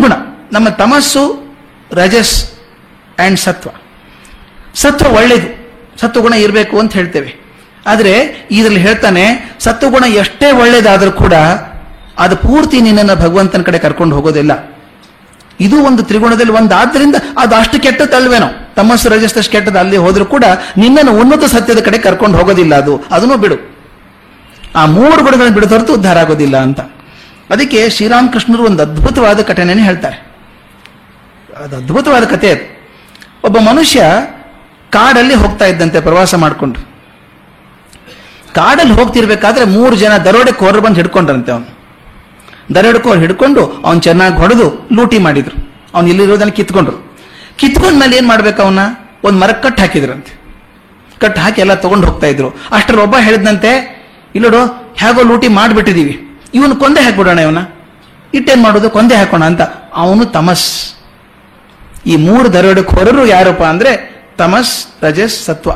ಗುಣ. ನಮ್ಮ ತಮಸ್ಸು ರಜಸ್ ಆ್ಯಂಡ್ ಸತ್ವ. ಸತ್ವ ಒಳ್ಳೇದು. ಸತ್ವಗುಣ ಇರಬೇಕು ಅಂತ ಹೇಳ್ತೇವೆ. ಆದರೆ ಇದರಲ್ಲಿ ಹೇಳ್ತಾನೆ ಸತ್ವಗುಣ ಎಷ್ಟೇ ಒಳ್ಳೇದಾದರೂ ಕೂಡ ಅದು ಪೂರ್ತಿ ನಿನ್ನನ್ನು ಭಗವಂತನ ಕಡೆ ಕರ್ಕೊಂಡು ಹೋಗೋದಿಲ್ಲ. ಇದು ಒಂದು ತ್ರಿಗುಣದಲ್ಲಿ ಒಂದು ಆದ್ದರಿಂದ ಅದು ಅಷ್ಟು ಕೆಟ್ಟದಲ್ವೇನೋ ತಮಸ್ಸು ರಜಸ್ತಷ್ಟು ಕೆಟ್ಟದ್ದು ಅಲ್ಲಿ ಹೋದ್ರೂ ಕೂಡ ನಿನ್ನನ್ನು ಉನ್ನತ ಸತ್ಯದ ಕಡೆ ಕರ್ಕೊಂಡು ಹೋಗೋದಿಲ್ಲ ಅದು. ಅದನ್ನು ಬಿಡು. ಆ ಮೂರು ಗುಣಗಳನ್ನು ಬಿಡು ಹೊರತು ಉದ್ಧಾರ ಆಗೋದಿಲ್ಲ ಅಂತ. ಅದಕ್ಕೆ ಶ್ರೀರಾಮಕೃಷ್ಣರು ಒಂದು ಅದ್ಭುತವಾದ ಘಟನೆಯನ್ನು ಹೇಳ್ತಾರೆ. ಅದು ಅದ್ಭುತವಾದ ಕಥೆ ಅದು. ಒಬ್ಬ ಮನುಷ್ಯ ಕಾಡಲ್ಲಿ ಹೋಗ್ತಾ ಇದ್ದಂತೆ ಪ್ರವಾಸ ಮಾಡಿಕೊಂಡು. ಕಾಡಲ್ಲಿ ಹೋಗ್ತಿರ್ಬೇಕಾದ್ರೆ ಮೂರು ಜನ ದರೋಡೆಕೋರರು ಬಂದು ಹಿಡ್ಕೊಂಡ್ರಂತೆ ಅವನು. ದರೋಡೆಕೋರು ಹಿಡ್ಕೊಂಡು ಅವ್ನು ಚೆನ್ನಾಗಿ ಹೊಡೆದು ಲೂಟಿ ಮಾಡಿದ್ರು. ಅವ್ನು ಇಲ್ಲಿರೋದನ್ನ ಕಿತ್ಕೊಂಡ್ರು. ಕಿತ್ಕೊಂಡ್ಮೇಲೆ ಏನ್ ಮಾಡ್ಬೇಕು ಅವನ್ನ? ಒಂದು ಮರ ಕಟ್ ಹಾಕಿದ್ರಂತೆ. ಕಟ್ ಹಾಕಿ ಎಲ್ಲ ತಗೊಂಡು ಹೋಗ್ತಾ ಇದ್ರು. ಅಷ್ಟರಲ್ಲಿ ಒಬ್ಬ ಹೇಳಿದಂತೆ ಇಲ್ಲೋಡು, ಹೇಗೋ ಲೂಟಿ ಮಾಡಿಬಿಟ್ಟಿದೀವಿ. ಇವನು ಕೊಂದೆ ಹಾಕ್ಬಿಡೋಣ ಇವನ. ಇಟ್ಟೇನು ಮಾಡೋದು? ಕೊಂದೆ ಹಾಕೋಣ ಅಂತ. ಅವನು ತಮಸ್. ಈ ಮೂರು ದರೋಡೆಕೋರರು ಯಾರಪ್ಪ ಅಂದ್ರೆ ತಮಸ್, ರಜಸ್, ಸತ್ವ.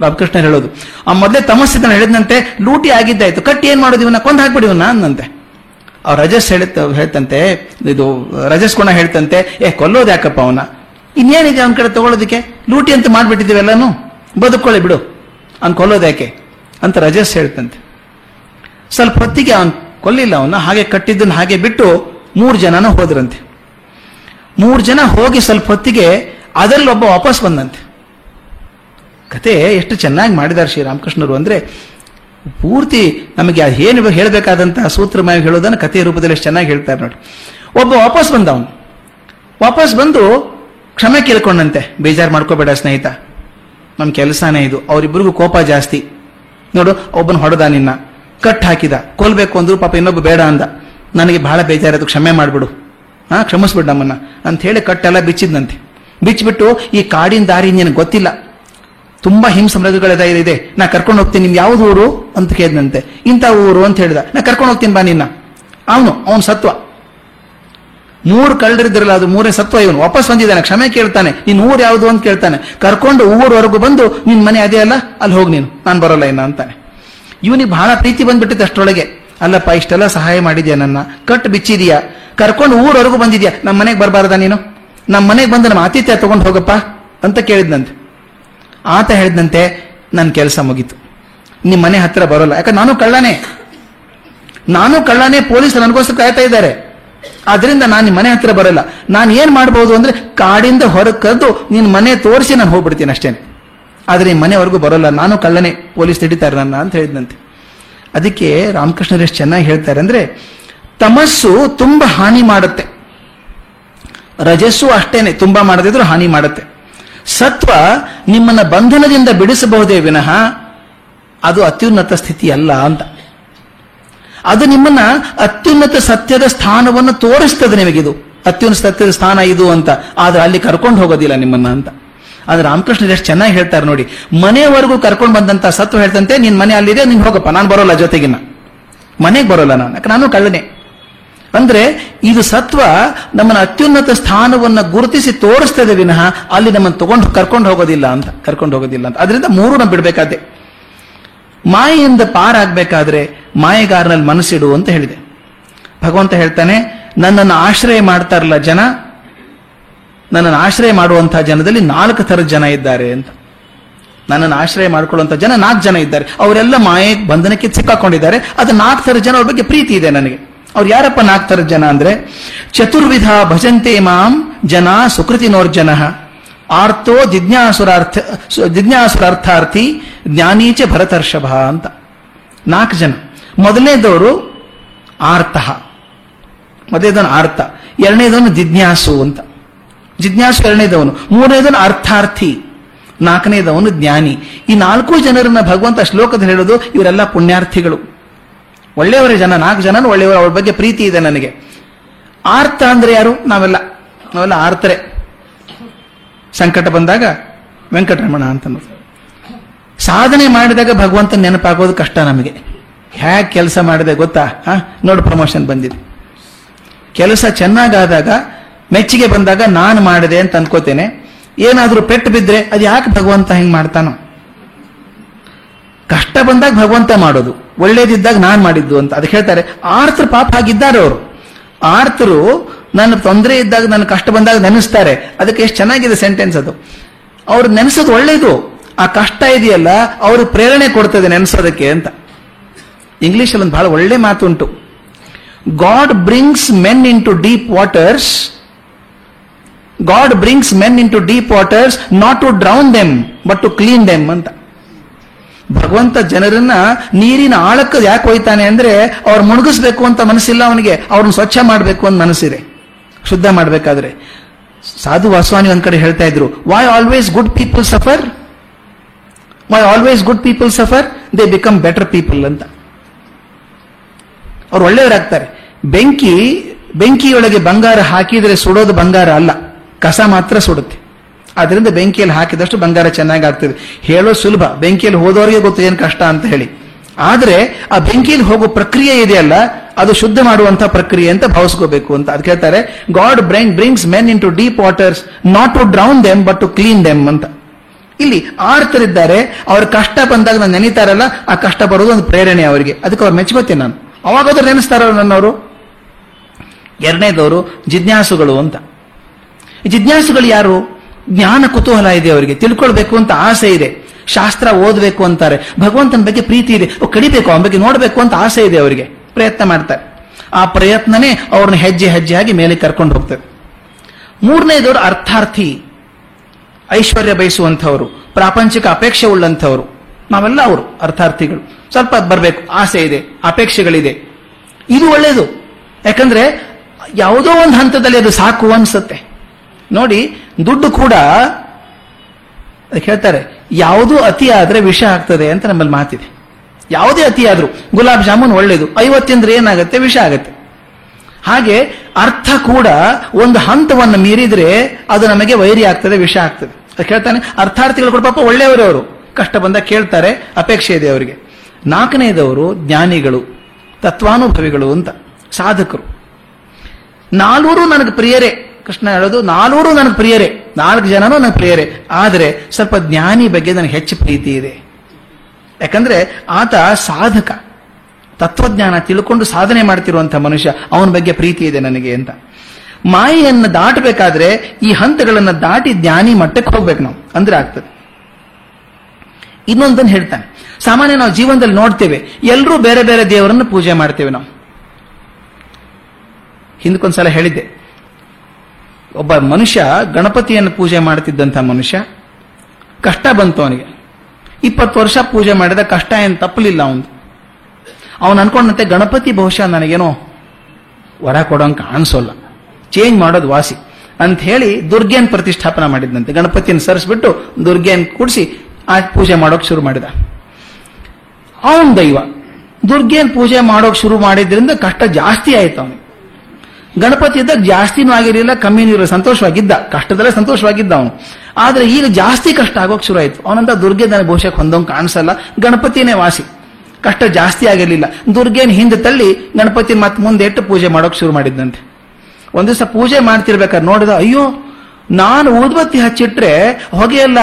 ರಾಮಕೃಷ್ಣ ಹೇಳೋದು. ಆ ಮೊದಲೇ ತಮಸ್ ಇದನ್ನ ಹೇಳಿದಂತೆ ಲೂಟಿ ಆಗಿದ್ದಾಯ್ತು. ಕಟ್ಟಿ ಏನ್ ಮಾಡೋದು ಇವನ್ನ? ಕೊಂದು ಹಾಕ್ಬಿಡಿ ಇವನ್ನ ಅಂದಂತೆ ಅವ್ರು ರಜಸ್ ಹೇಳುತ್ತ, ಹೇಳ್ತಂತೆ, ಇದು ರಜಸ್ ಗುಣ ಹೇಳ್ತಂತೆ, ಏ, ಕೊಲ್ಲೋದು ಯಾಕಪ್ಪ ಅವನ ಇನ್ನೇನಿದೆ ಅವನ ಕಡೆ ತಗೊಳ್ಳೋದಕ್ಕೆ? ಲೂಟಿ ಅಂತ ಮಾಡ್ಬಿಟ್ಟಿದ್ದೀವಿ ಎಲ್ಲಾನು. ಬದುಕೊಳ್ಳಿ ಬಿಡು. ಅವ್ನು ಕೊಲ್ಲೋದು ಯಾಕೆ? ಅಂತ ರಜಸ್ ಹೇಳ್ತಂತೆ. ಸ್ವಲ್ಪ ಹೊತ್ತಿಗೆ ಅವನ್ ಕೊಲ್ಲಿಲ್ಲ ಅವನ್ನ, ಹಾಗೆ ಕಟ್ಟಿದ್ದನ್ನ ಹಾಗೆ ಬಿಟ್ಟು ಮೂರು ಜನನ ಹೋದ್ರಂತೆ. ಮೂರು ಜನ ಹೋಗಿ ಸ್ವಲ್ಪ ಹೊತ್ತಿಗೆ ಅದರಲ್ಲಿ ಒಬ್ಬ ವಾಪಸ್ ಬಂದಂತೆ. ಕತೆ ಎಷ್ಟು ಚೆನ್ನಾಗಿ ಮಾಡಿದ್ದಾರೆ ಶ್ರೀರಾಮಕೃಷ್ಣರು ಅಂದ್ರೆ, ಪೂರ್ತಿ ನಮಗೆ ಅದು ಏನು ಹೇಳಬೇಕಾದಂತಹ ಸೂತ್ರಮಯ ಹೇಳೋದನ್ನು ಕಥೆಯ ರೂಪದಲ್ಲಿ ಎಷ್ಟು ಚೆನ್ನಾಗಿ ಹೇಳ್ತಾರೆ ನೋಡಿ. ಒಬ್ಬ ವಾಪಸ್ ಬಂದ ಅವನು ವಾಪಸ್ ಬಂದು ಕ್ಷಮೆ ಕೇಳ್ಕೊಂಡಂತೆ, ಬೇಜಾರು ಮಾಡ್ಕೋಬೇಡ ಸ್ನೇಹಿತ. ನಮ್ಮ ಕೆಲಸನೇ ಇದು ಅವರಿಬ್ಬರಿಗೂ ಕೋಪ ಜಾಸ್ತಿ. ನೋಡು, ಒಬ್ಬನ ಹೊಡೆದ ನಿನ್ನ. ಕಟ್ ಹಾಕಿದ, ಕೊಲ್ಬೇಕು ಅಂದ್ರು ಪಾಪ ಇನ್ನೊಬ್ಬ ಬೇಡ ಅಂದ. ನನಗೆ ಬಹಳ ಬೇಜಾರಾಯ್ತು, ಕ್ಷಮೆ ಮಾಡಿಬಿಡು. ಹಾ, ಕ್ಷಮಿಸ್ಬಿಡು ನಮ್ಮನ್ನ. ಅಂತ ಹೇಳಿ ಕಟ್ಟೆಲ್ಲ ಬಿಚ್ಚಿದ್ನಂತೆ. ಬಿಚ್ಚಿಬಿಟ್ಟು ಈ ಕಾಡಿನ ದಾರಿ ನಿನಗೆ ಗೊತ್ತಿಲ್ಲ. ತುಂಬಾ ಹಿಂಸ ಮೃಗಗಳೆಲ್ಲ ಇದೆ. ನಾ ಕರ್ಕೊಂಡು ಹೋಗ್ತೀನಿ ನಿಮ್ ಯಾವ್ದು ಊರು? ಅಂತ ಕೇಳಿದಂತೆ ಇಂಥ ಊರು ಅಂತ ಹೇಳಿದ. ನಾ ಕರ್ಕೊಂಡು ಹೋಗ್ತೀನಿ ಬಾ ನಿನ್ನ. ಅವನು ಅವನು ಸತ್ವ. ಮೂರು ಕಳ್ಳರಿದ್ರಲ್ಲ, ಅದು ಮೂರೇ ಸತ್ವ ಇವನು. ವಾಪಸ್ ಬಂದಿದ್ದಾನೆ, ಕ್ಷಮೆ ಕೇಳ್ತಾನೆ. ನಿನ್ ಊರು ಯಾವುದು ಅಂತ ಕೇಳ್ತಾನೆ. ಕರ್ಕೊಂಡು ಊರವರೆಗೂ ಬಂದು, ನಿನ್ ಮನೆ ಅದೇ ಅಲ್ಲ? ಅಲ್ಲಿ ಹೋಗಿ ನೀನು. ನಾನು ಬರೋಲ್ಲ ಇನ್ನ ಅಂತಾನೆ. ಇವನಿಗೆ ಬಹಳ ಪ್ರೀತಿ ಬಂದ್ಬಿಟ್ಟಿತ್ತು ಅಷ್ಟರೊಳಗೆ. ಅಲ್ಲಪ್ಪ, ಇಷ್ಟೆಲ್ಲ ಸಹಾಯ ಮಾಡಿದ್ಯಾ ನನ್ನ? ಕಟ್ ಬಿಚ್ಚಿದೀಯಾ? ಕರ್ಕೊಂಡು ಊರವರೆಗೂ ಬಂದಿದ್ಯಾ? ನಮ್ಮ ಮನೆಗೆ ಬರಬಾರ್ದ ನೀನು? ನಮ್ಮ ಮನೆಗೆ ಬಂದು ನಮ್ಮ ಆತಿಥ್ಯ ತಗೊಂಡು ಹೋಗಪ್ಪ ಅಂತ ಕೇಳಿದ್ನಂತೆ. ಆತ ಹೇಳಿದಂತೆ ನನ್ನ ಕೆಲಸ ಮುಗೀತು. ನಿಮ್ಮ ಮನೆ ಹತ್ರ ಬರೋಲ್ಲ. ಯಾಕಂದ್ರೆ ನಾನು ಕಳ್ಳನೇ. ನಾನು ಕಳ್ಳನೇ ಪೊಲೀಸ್ ನನಗೋಸ್ಕರ ಕಾಯ್ತಾ ಇದ್ದಾರೆ. ಆದ್ರಿಂದ ನಾನು ನಿಮ್ಮ ಮನೆ ಹತ್ರ ಬರಲ್ಲ. ನಾನು ಏನ್ ಮಾಡ್ಬೋದು ಅಂದ್ರೆ ಕಾಡಿಂದ ಹೊರಗೆ ಕರೆದು ನಿನ್ನ ಮನೆ ತೋರಿಸಿ ನಾನು ಹೋಗ್ಬಿಡ್ತೀನಿ ಅಷ್ಟೇನೆ. ಆದ್ರೆ ಮನೆವರೆಗೂ ಬರೋಲ್ಲ. ನಾನು ಕಳ್ಳನೆ, ಪೊಲೀಸ್ ಹಿಡಿತಾರೆ ನನ್ನ ಅಂತ ಹೇಳಿದಂತೆ ಅದಕ್ಕೆ ರಾಮಕೃಷ್ಣರು ಎಷ್ಟು ಚೆನ್ನಾಗಿ ಹೇಳ್ತಾರೆ ಅಂದ್ರೆ, ತಮಸ್ಸು ತುಂಬಾ ಹಾನಿ ಮಾಡುತ್ತೆ. ರಜಸ್ಸು ಅಷ್ಟೇನೆ, ತುಂಬಾ ಮಾಡದಿದ್ರು ಹಾನಿ ಮಾಡುತ್ತೆ. ಸತ್ವ ನಿಮ್ಮನ್ನ ಬಂಧನದಿಂದ ಬಿಡಿಸಬಹುದೇ ವಿನಃ, ಅದು ಅತ್ಯುನ್ನತ ಸ್ಥಿತಿ ಅಲ್ಲ ಅಂತ. ಅದು ನಿಮ್ಮನ್ನ ಅತ್ಯುನ್ನತ ಸತ್ಯದ ಸ್ಥಾನವನ್ನು ತೋರಿಸ್ತದೆ ನಿಮಗಿದು. ಅತ್ಯುನ್ನತ ಸತ್ಯದ ಸ್ಥಾನ ಇದು ಅಂತ. ಆದ್ರೆ ಅಲ್ಲಿ ಕರ್ಕೊಂಡು ಹೋಗೋದಿಲ್ಲ ನಿಮ್ಮನ್ನ ಅಂತ. ಆದ್ರೆ ರಾಮಕೃಷ್ಣ ಎಷ್ಟು ಚೆನ್ನಾಗಿ ಹೇಳ್ತಾರೆ ನೋಡಿ ಮನೆಯವರೆಗೂ ಕರ್ಕೊಂಡು ಬಂದಂತ ಸತ್ವ ಹೇಳ್ತಂತೆ, ನಿನ್ ಮನೆ ಅಲ್ಲಿದೆ ನೀನ್ ಹೋಗಪ್ಪ, ನಾನು ಬರೋಲ್ಲ ಜೊತೆಗಿನ. ಮನೆಗೆ ಬರೋಲ್ಲ ನಾನು, ಯಾಕೆ ನಾನು ಕಳ್ಳನೆ? ಅಂದ್ರೆ ಇದು ಸತ್ವ ನಮ್ಮನ್ನ ಅತ್ಯುನ್ನತ ಸ್ಥಾನವನ್ನ ಗುರುತಿಸಿ ತೋರಿಸ್ತದೆ ವಿನಃ ಅಲ್ಲಿ ನಮ್ಮನ್ನು ತಗೊಂಡು ಕರ್ಕೊಂಡು ಹೋಗೋದಿಲ್ಲ ಅಂತ, ಕರ್ಕೊಂಡು ಹೋಗೋದಿಲ್ಲ ಅಂತ. ಅದರಿಂದ ಮೂರು ನಾವು ಬಿಡಬೇಕಾದೆ. ಮಾಯೆಯಿಂದ ಪಾರಾಗಬೇಕಾದ್ರೆ ಮಾಯೆಗಾರನಲ್ಲಿ ಮನಸ್ಸಿಡು ಅಂತ ಹೇಳಿದೆ. ಭಗವಂತ ಹೇಳ್ತಾನೆ, ನನ್ನನ್ನು ಆಶ್ರಯ ಮಾಡ್ತಾರಲ್ಲ ಜನ ನನ್ನನ್ನು ಆಶ್ರಯ ಮಾಡುವಂತಹ ಜನದಲ್ಲಿ ನಾಲ್ಕು ಥರದ ಜನ ಇದ್ದಾರೆ ಅಂತ. ನನ್ನನ್ನು ಆಶ್ರಯ ಮಾಡಿಕೊಳ್ಳುವಂತಹ ಜನ ನಾಲ್ಕು ಜನ ಇದ್ದಾರೆ. ಅವರೆಲ್ಲ ಮಾಯೆ ಬಂಧನಕ್ಕೆ ಸಿಕ್ಕಾಕೊಂಡಿದ್ದಾರೆ. ಅದು ನಾಲ್ಕು ಥರ ಜನ ಅವ್ರ ಬಗ್ಗೆ ಪ್ರೀತಿ ಇದೆ ನನಗೆ. ಅವ್ರು ಯಾರಪ್ಪ ನಾಲ್ಕು ಥರದ ಜನ ಅಂದ್ರೆ, ಚತುರ್ವಿಧ ಭಜಂತೆ ಮಾಂ ಜನ ಸುಕೃತಿನೋರ್ಜನ ಆರ್ತೋ ಜಿಜ್ಞಾಸುರಾರ್ಥ, ಜಿಜ್ಞಾಸುರಾರ್ಥಾರ್ಥಿ ಜ್ಞಾನೀಚ ಭರತರ್ಷಭ ಅಂತ. ನಾಲ್ಕು ಜನ. ಮೊದಲನೇದವರು ಆರ್ತಃ. ಮೊದಲನೇದವನು ಆರ್ತ ಎರಡನೇದವನು ಜಿಜ್ಞಾಸು ಅಂತ. ಜಿಜ್ಞಾಸು ಎರಡನೇದವನು ಮೂರನೇದವನು ಅರ್ಥಾರ್ಥಿ. ನಾಲ್ಕನೇದವನು ಜ್ಞಾನಿ. ಈ ನಾಲ್ಕು ಜನರನ್ನ ಭಗವಂತ ಶ್ಲೋಕದಲ್ಲಿ ಹೇಳೋದು ಇವರೆಲ್ಲ ಪುಣ್ಯಾರ್ಥಿಗಳು. ಒಳ್ಳೆಯವರೇ ಜನ, ನಾಲ್ಕು ಜನ ಒಳ್ಳೆಯವರು, ಅವ್ರ ಬಗ್ಗೆ ಪ್ರೀತಿ ಇದೆ ನನಗೆ. ಆರ್ತ ಅಂದ್ರೆ ಯಾರು? ನಾವೆಲ್ಲ. ನಾವೆಲ್ಲ ಆರ್ತರೆ. ಸಂಕಟ ಬಂದಾಗ ವೆಂಕಟರಮಣ ಅಂತ ಸಾಧನೆ ಮಾಡಿದಾಗ ಭಗವಂತ ನೆನಪಾಗೋದು ಕಷ್ಟ ನಮಗೆ. ಹೇಗೆ ಕೆಲಸ ಮಾಡಿದೆ ಗೊತ್ತಾ? ಹಾ? ನೋಡು ಪ್ರಮೋಷನ್ ಬಂದಿದೆ. ಕೆಲಸ ಚೆನ್ನಾಗಾದಾಗ ಮೆಚ್ಚುಗೆ ಬಂದಾಗ ನಾನು ಮಾಡಿದೆ ಅಂತ ಅನ್ಕೋತೇನೆ. ಏನಾದರೂ ಪೆಟ್ಟು ಬಿದ್ರೆ ಅದು ಯಾಕೆ ಭಗವಂತ ಹೆಂಗೆ ಮಾಡ್ತಾನೋ? ಕಷ್ಟ ಬಂದಾಗ ಭಗವಂತ ಮಾಡೋದು, ಒಳ್ಳೇದಿದ್ದಾಗ ನಾನು ಮಾಡಿದ್ದು ಅಂತ. ಅದಕ್ಕೆ ಹೇಳ್ತಾರೆ, ಆರ್ತರು ಪಾಪ ಆಗಿದ್ದಾರೆ ಅವರು. ಆರ್ತರು ನನ್ನ ತೊಂದರೆ ಇದ್ದಾಗ, ನನ್ನ ಕಷ್ಟ ಬಂದಾಗ ನೆನೆಸ್ತಾರೆ. ಅದಕ್ಕೆ ಎಷ್ಟು ಚೆನ್ನಾಗಿದೆ ಸೆಂಟೆನ್ಸ್ ಅದು. ಅವ್ರು ನೆನೆಸೋದು ಒಳ್ಳೇದು. ಆ ಕಷ್ಟ ಇದೆಯಲ್ಲ ಅವ್ರಿಗೆ ಪ್ರೇರಣೆ ಕೊಡ್ತದೆ ನೆನೆಸೋದಕ್ಕೆ ಅಂತ. ಇಂಗ್ಲಿಷಲ್ಲಿ ಒಂದು ಬಹಳ ಒಳ್ಳೆ ಮಾತುಂಟು. God brings men into deep waters God brings men into deep waters not to drown them but to clean them ಅಂತ. ಭಗವಂತ ಜನರನ್ನ ನೀರಿನ ಆಳಕ್ಕೆ ಯಾಕೆ ಹೋಯ್ತಾನೆ ಅಂದ್ರೆ ಅವ್ರು ಮುಳುಗಿಸ್ಬೇಕು ಅಂತ ಮನಸ್ಸಿಲ್ಲ ಅವನಿಗೆ ಅವ್ರನ್ನ ಸ್ವಚ್ಛ ಮಾಡಬೇಕು ಅಂತ ಮನಸ್ಸಿದೆ. ಶುದ್ಧ ಮಾಡಬೇಕಾದ್ರೆ. ಸಾಧು ವಾಸವಾನಿ ಒಂದ್ ಕಡೆ ಹೇಳ್ತಾ ಇದ್ರು why always good people suffer why always good people suffer they become better people ಅಂತ. ಅವ್ರು ಒಳ್ಳೆಯವರಾಗ್ತಾರೆ. ಬೆಂಕಿ, ಬೆಂಕಿಯೊಳಗೆ ಬಂಗಾರ ಹಾಕಿದ್ರೆ ಸುಡೋದು ಬಂಗಾರ ಅಲ್ಲ. ಕಸ ಮಾತ್ರ ಸುಡುತ್ತೆ. ಅದರಿಂದ ಬೆಂಕಿಯಲ್ಲಿ ಹಾಕಿದಷ್ಟು ಬಂಗಾರ ಚೆನ್ನಾಗಿ ಆಗ್ತದೆ. ಹೇಳೋ ಸುಲಭ. ಬೆಂಕಿಯಲ್ಲಿ ಹೋದವರಿಗೆ ಗೊತ್ತು ಏನು ಕಷ್ಟ ಅಂತ ಹೇಳಿ. ಆದ್ರೆ ಆ ಬೆಂಕಿಯಲ್ಲಿ ಹೋಗೋ ಪ್ರಕ್ರಿಯೆ ಇದೆಯಲ್ಲ, ಅದು ಶುದ್ಧ ಮಾಡುವಂತಹ ಪ್ರಕ್ರಿಯೆ ಅಂತ ಭಾವಿಸ್ಕೋಬೇಕು ಅಂತ. ಅದಕ್ಕೆ ಹೇಳ್ತಾರೆ God brain brings men into deep waters, not to drown them, but to clean them ಅಂತ. ಇಲ್ಲಿ ಆರ್ತರಿದ್ದಾರೆ, ಅವ್ರ ಕಷ್ಟ ಬಂದಾಗ ನಾನು ನೆನೀತಾರಲ್ಲ, ಆ ಕಷ್ಟ ಬರೋದು ಒಂದು ಪ್ರೇರಣೆ ಅವರಿಗೆ. ಅದಕ್ಕೆ ಅವ್ರು ಮೆಚ್ಚುತ್ತೆ ನಾನು. ಅವಾಗಾದ್ರೂ ನೆನೆಸ್ತಾರ ನನ್ನವರು? ಎರಡನೇದವರು, ಜಿಜ್ಞಾಸುಗಳು ಅಂತ. ಜಿಜ್ಞಾಸುಗಳು ಯಾರು? ಜ್ಞಾನ ಕುತೂಹಲ ಇದೆ ಅವರಿಗೆ. ತಿಳ್ಕೊಳ್ಬೇಕು ಅಂತ ಆಸೆ ಇದೆ. ಶಾಸ್ತ್ರ ಓದಬೇಕು ಅಂತಾರೆ. ಭಗವಂತನ ಬಗ್ಗೆ ಪ್ರೀತಿ ಇದೆ. ಕಡಿಬೇಕು ಅವನ ಬಗ್ಗೆ ನೋಡಬೇಕು ಅಂತ ಆಸೆ ಇದೆ ಅವರಿಗೆ. ಪ್ರಯತ್ನ ಮಾಡ್ತಾರೆ. ಆ ಪ್ರಯತ್ನನೇ ಅವ್ರನ್ನ ಹೆಜ್ಜೆ ಹೆಜ್ಜೆಯಾಗಿ ಮೇಲೆ ಕರ್ಕೊಂಡು ಹೋಗ್ತದೆ. ಮೂರನೇದವರು ಅರ್ಥಾರ್ಥಿ, ಐಶ್ವರ್ಯ ಬಯಸುವಂಥವರು, ಪ್ರಾಪಂಚಿಕ ಅಪೇಕ್ಷೆ ಉಳ್ಳಂಥವರು. ನಾವೆಲ್ಲ ಅವರು ಅರ್ಥಾರ್ಥಿಗಳು. ಸ್ವಲ್ಪ ಬರಬೇಕು. ಆಸೆ ಇದೆ, ಅಪೇಕ್ಷೆಗಳಿದೆ. ಇದು ಒಳ್ಳೆಯದು ಯಾಕಂದ್ರೆ ಯಾವುದೋ ಒಂದು ಹಂತದಲ್ಲಿ ಅದು ಸಾಕು ಅನ್ಸುತ್ತೆ. ನೋಡಿ, ದುಡ್ಡು ಕೂಡ ಹೇಳ್ತಾರೆ, ಯಾವುದೂ ಅತಿ ಆದ್ರೆ ವಿಷ ಆಗ್ತದೆ ಅಂತ ನಮ್ಮಲ್ಲಿ ಮಾತಿದೆ. ಯಾವುದೇ ಅತಿ ಆದ್ರೂ ಗುಲಾಬ್ ಜಾಮೂನ್ ಒಳ್ಳೇದು, ಐವತ್ತಿಂದ್ರೆ ಏನಾಗುತ್ತೆ? ವಿಷ ಆಗುತ್ತೆ. ಹಾಗೆ ಅರ್ಥ ಕೂಡ ಒಂದು ಹಂತವನ್ನು ಮೀರಿದ್ರೆ ಅದು ನಮಗೆ ವೈರಿ ಆಗ್ತದೆ, ವಿಷ ಆಗ್ತದೆ. ಅದಕ್ಕೆ ಹೇಳ್ತಾನೆ ಅರ್ಥಾರ್ಥಿಗಳು ಕೂಡ ಪಾಪ ಒಳ್ಳೆಯವರು ಅವರು ಕಷ್ಟ ಬಂದಾಗ ಕೇಳ್ತಾರೆ, ಅಪೇಕ್ಷೆ ಇದೆ ಅವರಿಗೆ. ನಾಲ್ಕನೇದವರು ಜ್ಞಾನಿಗಳು, ತತ್ವಾನುಭವಿಗಳು ಅಂತ, ಸಾಧಕರು. ನಾಲ್ವರು ನನಗೆ ಪ್ರಿಯರೇ. ಕೃಷ್ಣ ಹೇಳೋದು ನಾಲ್ವರು ನನಗೆ ಪ್ರಿಯರೇ, ನಾಲ್ಕು ಜನನೂ ನನಗೆ ಪ್ರಿಯರೇ, ಆದರೆ ಸ್ವಲ್ಪ ಜ್ಞಾನಿ ಬಗ್ಗೆ ನನಗೆ ಹೆಚ್ಚು ಪ್ರೀತಿ ಇದೆ. ಯಾಕಂದ್ರೆ ಆತ ಸಾಧಕ, ತತ್ವಜ್ಞಾನ ತಿಳ್ಕೊಂಡು ಸಾಧನೆ ಮಾಡ್ತಿರುವಂತಹ ಮನುಷ್ಯ, ಅವನ ಬಗ್ಗೆ ಪ್ರೀತಿ ಇದೆ ನನಗೆ ಅಂತ. ಮಾಯೆಯನ್ನು ದಾಟಬೇಕಾದ್ರೆ ಈ ಹಂತಗಳನ್ನು ದಾಟಿ ಜ್ಞಾನಿ ಮಟ್ಟಕ್ಕೆ ಹೋಗ್ಬೇಕು ನಾವು, ಅಂದ್ರೆ ಆಗ್ತದೆ. ಇನ್ನೊಂದನ್ನು ಹೇಳ್ತಾನೆ. ಸಾಮಾನ್ಯ ನಾವು ಜೀವನದಲ್ಲಿ ನೋಡ್ತೇವೆ ಎಲ್ಲರೂ ಬೇರೆ ಬೇರೆ ದೇವರನ್ನು ಪೂಜೆ ಮಾಡ್ತೇವೆ ನಾವು. ಹಿಂದಕ್ಕೊಂದ್ಸಲ ಹೇಳಿದ್ದೆ ಒಬ್ಬ ಮನುಷ್ಯ ಗಣಪತಿಯನ್ನು ಪೂಜೆ ಮಾಡ್ತಿದ್ದಂಥ ಮನುಷ್ಯ, ಕಷ್ಟ ಬಂತು ಅವನಿಗೆ. ಇಪ್ಪತ್ತು ವರ್ಷ ಪೂಜೆ ಮಾಡಿದ ಕಷ್ಟ ಏನು ತಪ್ಪಲಿಲ್ಲ ಅವನು ಅವನು ಅನ್ಕೊಂಡಂತೆ, ಗಣಪತಿ ಬಹುಶಃ ನನಗೇನೋ ವರ ಕೊಡೋಂಗೆ ಕಾಣಿಸೋಲ್ಲ. ಚೇಂಜ್ ಮಾಡೋದು ವಾಸಿ. ಅಂತ ಹೇಳಿ ದುರ್ಗೆಯನ್ನು ಪ್ರತಿಷ್ಠಾಪನ ಮಾಡಿದ್ದಂತೆ ಗಣಪತಿಯನ್ನು ಸರಿಸ್ಬಿಟ್ಟು ದುರ್ಗೆಯನ್ನು ಕೂಡಿಸಿ ಆ ಪೂಜೆ ಮಾಡೋಕೆ ಶುರು ಮಾಡಿದ. ಅವನ್ ದೈವ. ದುರ್ಗೆಯನ್ನು ಪೂಜೆ ಮಾಡೋಕೆ ಶುರು ಮಾಡಿದ್ರಿಂದ ಕಷ್ಟ ಜಾಸ್ತಿ ಆಯ್ತು ಅವನಿಗೆ. ಗಣಪತಿ ಇದ್ದಾಗ ಜಾಸ್ತಿನೂ ಆಗಿರಲಿಲ್ಲ, ಕಮ್ಮಿನೂ ಇರಲಿಲ್ಲ. ಸಂತೋಷವಾಗಿದ್ದ. ಕಷ್ಟದಲ್ಲೇ ಸಂತೋಷವಾಗಿದ್ದ ಅವನು. ಆದ್ರೆ ಈಗ ಜಾಸ್ತಿ ಕಷ್ಟ ಆಗೋಕೆ ಶುರು ಆಯ್ತು ಅವನಂತ ದುರ್ಗೆ ನನಗೆ ಬಹುಶಃ ಹೊಂದೋಂಗ್ ಕಾಣಿಸಲ್ಲ. ಗಣಪತಿನೇ ವಾಸಿ. ಕಷ್ಟ ಜಾಸ್ತಿ ಆಗಿರಲಿಲ್ಲ. ದುರ್ಗೆನ ಹಿಂದೆ ತಳ್ಳಿ ಗಣಪತಿ ಮತ್ತೆ ಮುಂದೆ ಇಟ್ಟು ಪೂಜೆ ಮಾಡೋಕೆ ಶುರು ಮಾಡಿದ್ದಂತೆ ಒಂದು ದಿವಸ ಪೂಜೆ ಮಾಡ್ತಿರ್ಬೇಕಾದ್ರೆ ನೋಡಿದ, ಅಯ್ಯೋ, ನಾನು ಊದ್ಬತ್ತಿ ಹಚ್ಚಿಟ್ರೆ ಹೊಗೆಯೆಲ್ಲ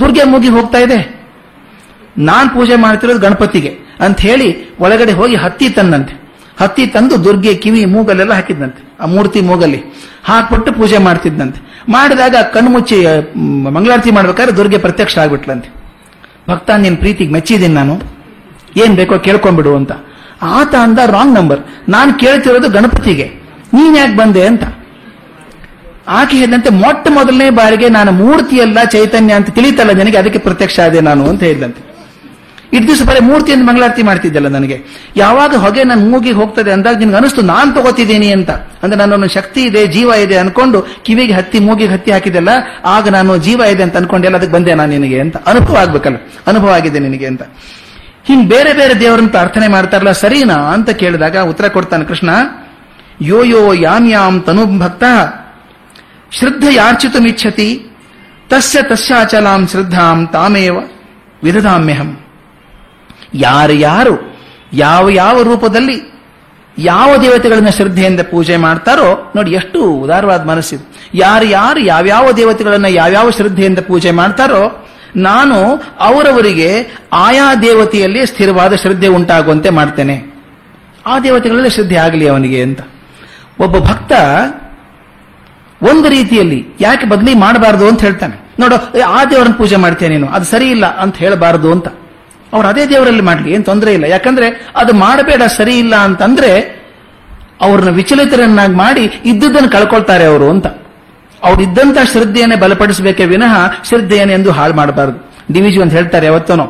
ದುರ್ಗೆ ಮುಗಿ ಹೋಗ್ತಾ ಇದೆ. ನಾನು ಪೂಜೆ ಮಾಡ್ತಿರೋದು ಗಣಪತಿಗೆ ಅಂತ ಹೇಳಿ ಒಳಗಡೆ ಹೋಗಿ ಹತ್ತಿ ತಂದಂತೆ ಹತ್ತಿ ತಂದು ದುರ್ಗೆ ಕಿವಿ ಮೂಗಲೆಲ್ಲ ಹಾಕಿದ್ದಂತೆ ಆ ಮೂರ್ತಿ ಮೂಗಲ್ಲಿ. ಹಾಕ್ಬಿಟ್ಟು ಪೂಜೆ ಮಾಡ್ತಿದ್ದಂತೆ ಮಾಡಿದಾಗ ಕಣ್ಣು ಮುಚ್ಚಿ ಮಂಗಳಾರತಿ ಮಾಡ್ಬೇಕಾದ್ರೆ ದುರ್ಗೆ ಪ್ರತ್ಯಕ್ಷ ಆಗ್ಬಿಟ್ಲಂತೆ. ಭಕ್ತ, ನಿನ್ ಪ್ರೀತಿಗೆ ಮೆಚ್ಚಿದ್ದೀನಿ ನಾನು. ಏನ್ ಬೇಕೋ ಕೇಳ್ಕೊಂಡ್ಬಿಡು ಅಂತ. ಆತ ಅಂದ ರಾಂಗ್ ನಂಬರ್ ನಾನು ಕೇಳ್ತಿರೋದು ಗಣಪತಿಗೆ. ನೀನ್ ಯಾಕೆ ಬಂದೆ ಅಂತ. ಆಕೆ ಹೇಳಿದಂತೆ, ಮೊಟ್ಟ ಮೊದಲನೇ ಬಾರಿಗೆ ನಾನು ಮೂರ್ತಿಯಲ್ಲ ಚೈತನ್ಯ ಅಂತ ತಿಳಿತಲ್ಲ ನನಗೆ, ಅದಕ್ಕೆ ಪ್ರತ್ಯಕ್ಷ ಆದೆ ನಾನು ಅಂತ ಹೇಳಿದಂತೆ. ಇಟ್ಟು ದಿವಸ ಬರೀ ಮೂರ್ತಿಯಿಂದ ಮಂಗಳಾರತಿ ಮಾಡ್ತಿದ್ದಲ್ಲ ನನಗೆ. ಯಾವಾಗ ಹೊಗೆ ನನ್ನ ಮೂಗಿಗೆ ಹೋಗ್ತದೆ ಅಂದಾಗ ನಿನ್ಗೆ ಅನಿಸ್ತು, ನಾನು ತಗೋತಿದ್ದೀನಿ ಅಂತ. ಅಂದ್ರೆ ನನ್ನೊಂದು ಶಕ್ತಿ ಇದೆ, ಜೀವ ಇದೆ ಅನ್ಕೊಂಡು ಕಿವಿಗೆ ಹತ್ತಿ, ಮೂಗಿಗೆ ಹತ್ತಿ ಹಾಕಿದೆಲ್ಲ ಆಗ ನಾನು ಜೀವ ಇದೆ ಅಂತ ಅನ್ಕೊಂಡೆಲ್ಲ ಅದಕ್ಕೆ ಬಂದೆ ನಾನು ನಿನಗೆ ಅಂತ. ಅನುಭವ ಆಗ್ಬೇಕಲ್ಲ, ಅನುಭವ ಆಗಿದೆ ನಿನಗೆ ಅಂತ. ಹಿಂಗ್ ಬೇರೆ ಬೇರೆ ದೇವರನ್ನು ಪ್ರಾರ್ಥನೆ ಮಾಡ್ತಾರಲ್ಲ, ಸರಿನಾ ಅಂತ ಕೇಳಿದಾಗ ಉತ್ತರ ಕೊಡ್ತಾನೆ ಕೃಷ್ಣ, ಯೋ ಯೋ, ಯಾಮ್ ಯಾಮ್, ತನು ಭಕ್ತ, ಶ್ರದ್ಧ ಯಾರ್ಚಿತುಮಿಚ್ಛತಿ, ತಸ್ಯ ತಸ್ಯಾಚಲಾಂ ಶ್ರದ್ಧಾಂ ತಾಮೇವ ವಿದಧಾಮ್ಯಹಂ. ಯಾರು ಯಾರು, ಯಾವ ಯಾವ ರೂಪದಲ್ಲಿ ಯಾವ ದೇವತೆಗಳನ್ನ ಶ್ರದ್ಧೆಯಿಂದ ಪೂಜೆ ಮಾಡ್ತಾರೋ, ನೋಡಿ ಎಷ್ಟು ಉದಾರವಾದ ಮನಸ್ಸಿದೆ ಯಾರು ಯಾರು, ಯಾವ್ಯಾವ ದೇವತೆಗಳನ್ನ ಯಾವ್ಯಾವ ಶ್ರದ್ಧೆಯಿಂದ ಪೂಜೆ ಮಾಡ್ತಾರೋ, ನಾನು ಅವರವರಿಗೆ ಆಯಾ ದೇವತೆಯಲ್ಲಿ ಸ್ಥಿರವಾದ ಶ್ರದ್ಧೆ ಉಂಟಾಗುವಂತೆ ಮಾಡ್ತೇನೆ. ಆ ದೇವತೆಗಳಲ್ಲಿ ಶ್ರದ್ಧೆ ಆಗಲಿ ಅವನಿಗೆ ಅಂತ. ಒಬ್ಬ ಭಕ್ತ ಒಂದು ರೀತಿಯಲ್ಲಿ ಯಾಕೆ ಬದಲಿ ಮಾಡಬಾರದು ಅಂತ ಹೇಳ್ತಾನೆ. ನೋಡು, ಆ ದೇವರನ್ನ ಪೂಜೆ ಮಾಡ್ತೇನೆ ನೀನು, ಅದು ಸರಿ ಅಂತ ಹೇಳಬಾರದು ಅಂತ. ಅವ್ರು ಅದೇ ದೇವರಲ್ಲಿ ಮಾಡಲಿ, ಏನು ತೊಂದರೆ ಇಲ್ಲ. ಯಾಕಂದ್ರೆ ಅದು ಮಾಡಬೇಡ, ಸರಿ ಇಲ್ಲ ಅಂತಂದ್ರೆ ಅವ್ರನ್ನ ವಿಚಲಿತರನ್ನಾಗಿ ಮಾಡಿ ಇದ್ದದ್ದನ್ನು ಕಳ್ಕೊಳ್ತಾರೆ ಅವರು ಅಂತ. ಅವ್ರು ಇದ್ದಂತ ಶ್ರದ್ಧೆಯನ್ನೇ ಬಲಪಡಿಸಬೇಕೇ ವಿನಃ ಶ್ರದ್ಧೆಯನ್ನು ಎಂದು ಹಾಳು ಮಾಡಬಾರದು. ಡಿವಿಜಿ ಅಂತ ಹೇಳ್ತಾರೆ ಯಾವತ್ತೂ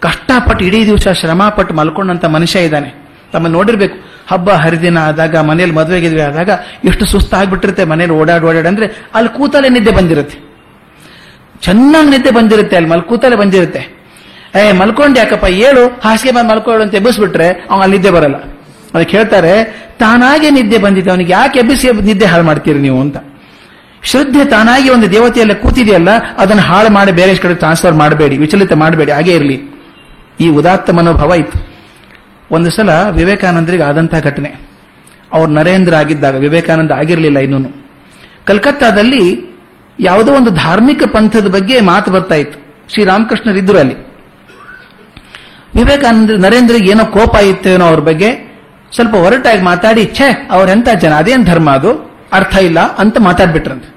ಕಷ್ಟಪಟ್ಟು ಇಡೀ ದಿವಸ ಶ್ರಮಪಟ್ಟು ಮಲ್ಕೊಂಡಂತ ಮನುಷ್ಯ ಇದ್ದಾನೆ. ತಮ್ಮ ನೋಡಿರ್ಬೇಕು, ಹಬ್ಬ, ಹರಿದಿನ ಆದಾಗ ಮನೇಲಿ ಮದುವೆ ಗಿದ್ವೆ ಆದಾಗ ಎಷ್ಟು ಸುಸ್ತಾಗ್ಬಿಟ್ಟಿರುತ್ತೆ ಮನೇಲಿ ಓಡಾಡ್ ಓಡಾಡ ಅಂದ್ರೆ ಅಲ್ಲಿ ಕೂತಲೆ ನಿದ್ದೆ ಬಂದಿರುತ್ತೆ. ಚೆನ್ನಾಗಿ ನಿದ್ದೆ ಬಂದಿರುತ್ತೆ, ಅಲ್ಲಿ ಮಲ್ ಕೂತಲೆ ಬಂದಿರುತ್ತೆ. ಏ, ಮಲ್ಕೊಂಡು ಯಾಕಪ್ಪ? ಏಳು, ಹಾಸಿಗೆ ಬಂದು ಮಲ್ಕೊಳ್ಳು ಅಂತ ಎಬ್ಬಿಸ್ಬಿಟ್ರೆ ಅವ್ನು ಅಲ್ಲಿ ನಿದ್ದೆ ಬರಲ್ಲ. ಅದಕ್ಕೆ ಹೇಳ್ತಾರೆ, ತಾನಾಗೆ ನಿದ್ದೆ ಬಂದಿದೆ, ಅವನಿಗೆ ಯಾಕೆ ಎಬ್ಬಿಸಿ ನಿದ್ದೆ ಹಾಳು ಮಾಡ್ತೀರಿ ನೀವು ಅಂತ. ಶ್ರದ್ಧೆ ತಾನಾಗಿ ಒಂದು ದೇವತೆಯಲ್ಲ ಕೂತಿದೆಯಲ್ಲ, ಅದನ್ನು ಹಾಳು ಮಾಡಿ ಬೇರೆ ಕಡೆ ಟ್ರಾನ್ಸ್ಫರ್ ಮಾಡಬೇಡಿ, ವಿಚಲಿತ ಮಾಡಬೇಡಿ, ಹಾಗೆ ಇರಲಿ. ಈ ಉದಾತ್ತ ಮನೋಭಾವ ಇತ್ತು. ಒಂದು ಸಲ ವಿವೇಕಾನಂದರಿಗೆ ಆದಂತಹ ಘಟನೆ. ಅವ್ರು ನರೇಂದ್ರ ಆಗಿದ್ದಾಗ, ವಿವೇಕಾನಂದ ಆಗಿರಲಿಲ್ಲ ಇನ್ನೂ ಕಲ್ಕತ್ತಾದಲ್ಲಿ ಯಾವುದೋ ಒಂದು ಧಾರ್ಮಿಕ ಪಂಥದ ಬಗ್ಗೆ ಮಾತು ಬರ್ತಾ ಇತ್ತು. ಶ್ರೀರಾಮಕೃಷ್ಣರಿದ್ದರು ಅಲ್ಲಿ. ವಿವೇಕಾನಂದ ನರೇಂದ್ರಿಗೆ ಏನೋ ಕೋಪ ಇತ್ತೇನೋ ಅವ್ರ ಬಗ್ಗೆ ಸ್ವಲ್ಪ ಒರಟಾಗಿ ಮಾತಾಡಿ, ಛೇ ಅವ್ರೆಂತ ಜನ? ಅದೇನ್ ಧರ್ಮ ಅದು? ಅರ್ಥ ಇಲ್ಲ ಅಂತ ಮಾತಾಡ್ಬಿಟ್ರಂತೆ.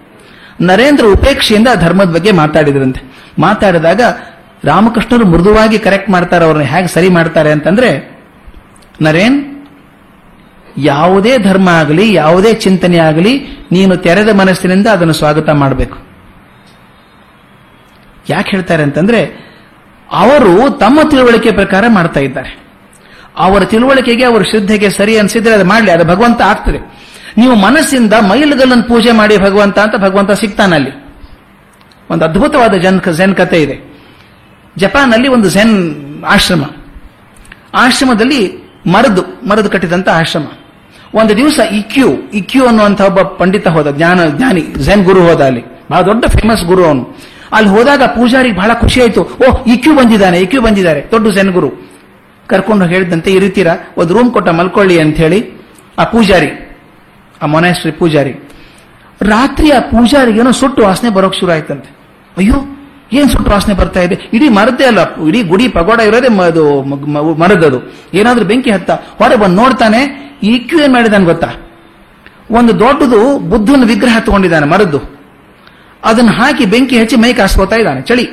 ನರೇಂದ್ರ ಉಪೇಕ್ಷೆಯಿಂದ ಧರ್ಮದ ಬಗ್ಗೆ ಮಾತಾಡಿದ್ರಂತೆ. ಮಾತಾಡಿದಾಗ ರಾಮಕೃಷ್ಣರು ಮೃದುವಾಗಿ ಕರೆಕ್ಟ್ ಮಾಡ್ತಾರೆ, ಅವ್ರನ್ನ ಹೇಗೆ ಸರಿ ಮಾಡ್ತಾರೆ ಅಂತಂದ್ರೆ, ನರೇನ್, ಯಾವುದೇ ಧರ್ಮ ಆಗಲಿ, ಯಾವುದೇ ಚಿಂತನೆ ಆಗಲಿ, ನೀನು ತೆರೆದ ಮನಸ್ಸಿನಿಂದ ಅದನ್ನು ಸ್ವಾಗತ ಮಾಡಬೇಕು. ಯಾಕೆ ಹೇಳ್ತಾರೆ ಅಂತಂದ್ರೆ ಅವರು ತಮ್ಮ ತಿಳುವಳಿಕೆ ಪ್ರಕಾರ ಮಾಡ್ತಾ ಇದ್ದಾರೆ. ಅವರ ತಿಳುವಳಿಕೆಗೆ, ಅವರ ಶ್ರದ್ಧೆಗೆ ಸರಿ ಅನ್ಸಿದ್ರೆ ಅದು ಮಾಡಲಿ, ಅದು ಭಗವಂತ ಆಗ್ತದೆ. ನೀವು ಮನಸ್ಸಿಂದ ಮೈಲುಗಲ್ಲನ್ನು ಪೂಜೆ ಮಾಡಿ ಭಗವಂತ ಅಂತ ಭಗವಂತ ಸಿಗ್ತಾನಲ್ಲಿ ಒಂದು ಅದ್ಭುತವಾದ ಜನ್ ಜೆನ್ ಕಥೆ ಇದೆ. ಜಪಾನ್ನಲ್ಲಿ ಒಂದು ಝೆನ್ ಆಶ್ರಮ. ಆಶ್ರಮದಲ್ಲಿ ಮರದು ಮರದು ಕಟ್ಟಿದಂತ ಆಶ್ರಮ. ಒಂದು ದಿವಸ ಇಕ್ಯೂ ಇಕ್ಯೂ ಅನ್ನುವಂಥ ಒಬ್ಬ ಪಂಡಿತ ಹೋದ, ಜ್ಞಾನ, ಜ್ಞಾನಿ, ಝೆನ್ ಗುರು ಹೋದ ಅಲ್ಲಿ. ಬಹಳ ದೊಡ್ಡ ಫೇಮಸ್ ಗುರು ಅವನು. ಅಲ್ಲಿ ಹೋದಾಗ ಪೂಜಾರಿಗೆ ಬಹಳ ಖುಷಿ ಆಯಿತು. ಓ ಇಕ್ಯೂ ಬಂದಿದ್ದಾನೆ ಇಕ್ಯೂ ಬಂದಿದ್ದಾರೆ. ದೊಡ್ಡ ಸೆನ್ಗುರು ಕರ್ಕೊಂಡು ಹೇಳಿದಂತೆ, ಇರಿತೀರಾ? ಒಂದು ರೂಮ್ ಕೊಟ್ಟ ಮಲ್ಕೊಳ್ಳಿ ಅಂತ ಹೇಳಿ ಆ ಪೂಜಾರಿ, ಆ ಮೊನಾಸ್ಟ್ರಿ ಪೂಜಾರಿ. ರಾತ್ರಿ ಆ ಪೂಜಾರಿಗೇನೋ ಸುಟ್ಟು ವಾಸನೆ ಬರೋಕೆ ಶುರು ಆಯ್ತಂತೆ. ಅಯ್ಯೋ, ಏನ್ ಸುಟ್ಟು ವಾಸನೆ ಬರ್ತಾ ಇದೆ? ಇಡೀ ಮರದ್ದೇ ಅಲ್ಲ, ಇಡೀ ಗುಡಿ ಪಗೋಡ ಇರೋದೇ ಅದು ಮರದದು ಏನಾದ್ರೂ ಬೆಂಕಿ ಹತ್ತ, ಹೊರಗೆ ಬಂದು ನೋಡ್ತಾನೆ ಇಕ್ಯೂ ಏನ್ ಮಾಡಿದಾನೆ ಗೊತ್ತಾ? ಒಂದು ದೊಡ್ಡದು ಬುದ್ಧನ ವಿಗ್ರಹ ತಗೊಂಡಿದ್ದಾನೆ ಮರದ್ದು. ಅದನ್ನ ಹಾಕಿ ಬೆಂಕಿ ಹಚ್ಚಿ ಮೈ ಕಾಸ್ಕೋತಾ ಇದ್ದಾನೆ. ಚಳಿ.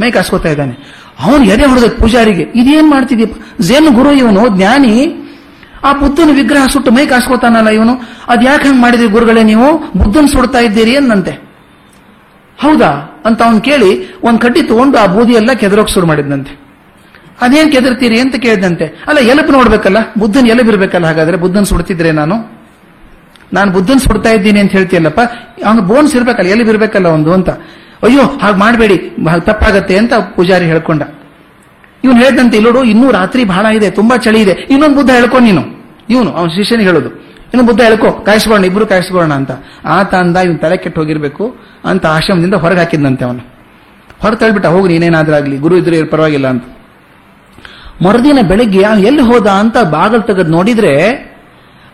ಮೈ ಕಾಸ್ಕೋತಾ ಇದ್ದಾನೆ. ಅವನು ಎದೆ ಹೊಡೆದ ಪೂಜಾರಿಗೆ, ಇದೇನ್ ಮಾಡ್ತಿದ್ದೀಪ ಜೇನು ಗುರು ಇವನು, ಜ್ಞಾನಿ. ಆ ಬುದ್ಧನ ವಿಗ್ರಹ ಸುಟ್ಟು ಮೈ ಕಾಸ್ಕೋತಾನಲ್ಲ ಇವನು? ಅದ್ ಯಾಕೆ ಹಂಗ್ ಮಾಡಿದ್ರಿ ಗುರುಗಳೇ ನೀವು? ಬುದ್ಧನ್ ಸುಡ್ತಾ ಇದ್ದೀರಿ ಅನ್ನಂತೆ. ಹೌದಾ? ಅಂತ ಅವನು ಕೇಳಿ, ಒಂದು ಕಡ್ಡಿ ತಗೊಂಡು ಆ ಬೂದಿ ಎಲ್ಲ ಕೆದರೋಕ್ ಶುರು ಮಾಡಿದ್ನಂತೆ. ಅದೇನ್ ಕೆದರ್ತೀರಿ? ಅಂತ ಕೇಳಿದಂತೆ ಅಲ್ಲ, ಎಲಬ್ ನೋಡ್ಬೇಕಲ್ಲ. ಬುದ್ಧನ್ ಎಲಬಿರ್ಬೇಕಲ್ಲ, ಹಾಗಾದ್ರೆ ಬುದ್ಧನ್ ಸುಡ್ತಿದ್ರೆ ನಾನು ನಾನು ಬುದ್ಧನ್ ಸುಡ್ತಾ ಇದ್ದೀನಿ ಅಂತ ಹೇಳ್ತೀಯಲ್ಲಪ್ಪ, ಅವನು ಬೋನ್ಸ್ ಇರ್ಬೇಕಲ್ಲ, ಎಲ್ಲಿ ಬಿರ್ಬೇಕಲ್ಲ ಒಂದು ಅಂತ. ಅಯ್ಯೋ, ಹಾಗೆ ಮಾಡಬೇಡಿ ತಪ್ಪಾಗತ್ತೆ ಅಂತ ಪೂಜಾರಿ ಹೇಳ್ಕೊಂಡ. ಇವನು ಹೇಳ್ದಂತೆ, ಇಲ್ಲೋಡು, ಇನ್ನೂ ರಾತ್ರಿ ಬಹಳ ಇದೆ, ತುಂಬಾ ಚಳಿ ಇದೆ. ಇನ್ನೊಂದು ಬುದ್ಧ ಹೇಳ್ಕೊ ನೀನು. ಇವನು, ಅವನ ಶಿಷ್ಯನಿಗೆ ಹೇಳೋದು. ಇನ್ನು ಬುದ್ಧ ಹೇಳ್ಕೊ ಕಾಯಿಸ್ಕೊಳ್ಳೋಣ ಇಬ್ರು ಕಾಯಿಸ್ಕೊಳ್ಳೋಣ ಅಂತ. ಆತ ಅಂದ ಇವನು ತಲೆ ಕೆಟ್ಟು ಹೋಗಿರ್ಬೇಕು ಅಂತ ಆಶ್ರಮದಿಂದ ಹೊರಗೆ ಹಾಕಿದ್ನಂತೆ ಅವನು. ಹೊರ ತಳ್ಬಿಟ್ಟ, ಹೋಗಿ, ನೀನೇನಾದ್ರಾಗ್ಲಿ, ಗುರು ಇದ್ರೆ ಪರವಾಗಿಲ್ಲ ಅಂತ. ಮರುದಿನ ಬೆಳಿಗ್ಗೆ ಎಲ್ಲಿ ಹೋದ ಅಂತ ಬಾಗಲ್ ತೆಗೆದು ನೋಡಿದ್ರೆ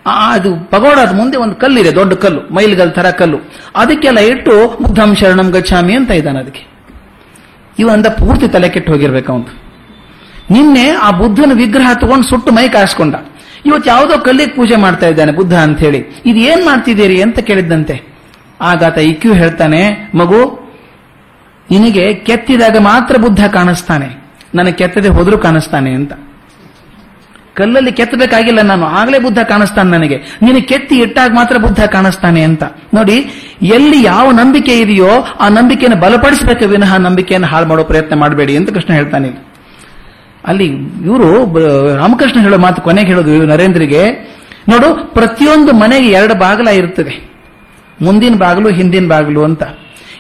ಅದು ಪಗೋಡದ ಮುಂದೆ ಒಂದು ಕಲ್ಲಿದೆ, ದೊಡ್ಡ ಕಲ್ಲು, ಮೈಲ್ಗಲ್ ತರ ಕಲ್ಲು. ಅದಕ್ಕೆಲ್ಲ ಇಟ್ಟು ಬುದ್ಧಂ ಶರಣಂ ಗಚ್ಚಾಮಿ ಅಂತ ಇದ್ದಾನೆ ಅದಕ್ಕೆ. ಇವನಂದ ಪೂರ್ತಿ ತಲೆ ಕೆಟ್ಟು ಹೋಗಿರ್ಬೇಕು ಅವನು. ನಿನ್ನೆ ಆ ಬುದ್ಧನ ವಿಗ್ರಹ ತಗೊಂಡು ಸುಟ್ಟು ಮೈ ಕಾಯಿಸ್ಕೊಂಡ. ಇವತ್ತು ಯಾವುದೋ ಕಲ್ಲಿಗೆ ಪೂಜೆ ಮಾಡ್ತಾ ಇದ್ದಾನೆ ಬುದ್ಧ ಅಂತ ಹೇಳಿ ಇದು ಏನ್ ಮಾಡ್ತಿದ್ದೀರಿ ಅಂತ ಕೇಳಿದ್ದಂತೆ. ಆಗಾತ ಇಕ್ಯೂ ಹೇಳ್ತಾನೆ, ಮಗು, ನಿನಗೆ ಕೆತ್ತಿದಾಗ ಮಾತ್ರ ಬುದ್ಧ ಕಾಣಿಸ್ತಾನೆ. ನನಗೆ ಕೆತ್ತದೆ ಹೋದ್ರೂ ಕಾಣಿಸ್ತಾನೆ ಅಂತ. ಕಲ್ಲಲ್ಲಿ ಕೆತ್ತಬೇಕಾಗಿಲ್ಲ ನಾನು. ಆಗಲೇ ಬುದ್ಧ ಕಾಣಿಸ್ತಾನೆ ನನಗೆ. ನೀನು ಕೆತ್ತಿ ಇಟ್ಟಾಗ ಮಾತ್ರ ಬುದ್ಧ ಕಾಣಿಸ್ತಾನೆ ಅಂತ. ನೋಡಿ, ಎಲ್ಲಿ ಯಾವ ನಂಬಿಕೆ ಇದೆಯೋ ಆ ನಂಬಿಕೆಯನ್ನು ಬಲಪಡಿಸಬೇಕು ವಿನಃ ನಂಬಿಕೆಯನ್ನು ಹಾಳು ಮಾಡೋ ಪ್ರಯತ್ನ ಮಾಡಬೇಡಿ ಅಂತ ಕೃಷ್ಣ ಹೇಳ್ತಾನೆ. ಅಲ್ಲಿ ಇವರು ರಾಮಕೃಷ್ಣ ಹೇಳೋ ಮಾತು ಕೊನೆಗೆ ಹೇಳೋದು ನರೇಂದ್ರಿಗೆ. ನೋಡು, ಪ್ರತಿಯೊಂದು ಮನೆಗೆ ಎರಡು ಬಾಗಿಲ ಇರುತ್ತದೆ ಮುಂದಿನ ಬಾಗಿಲು, ಹಿಂದಿನ ಬಾಗಿಲು ಅಂತ.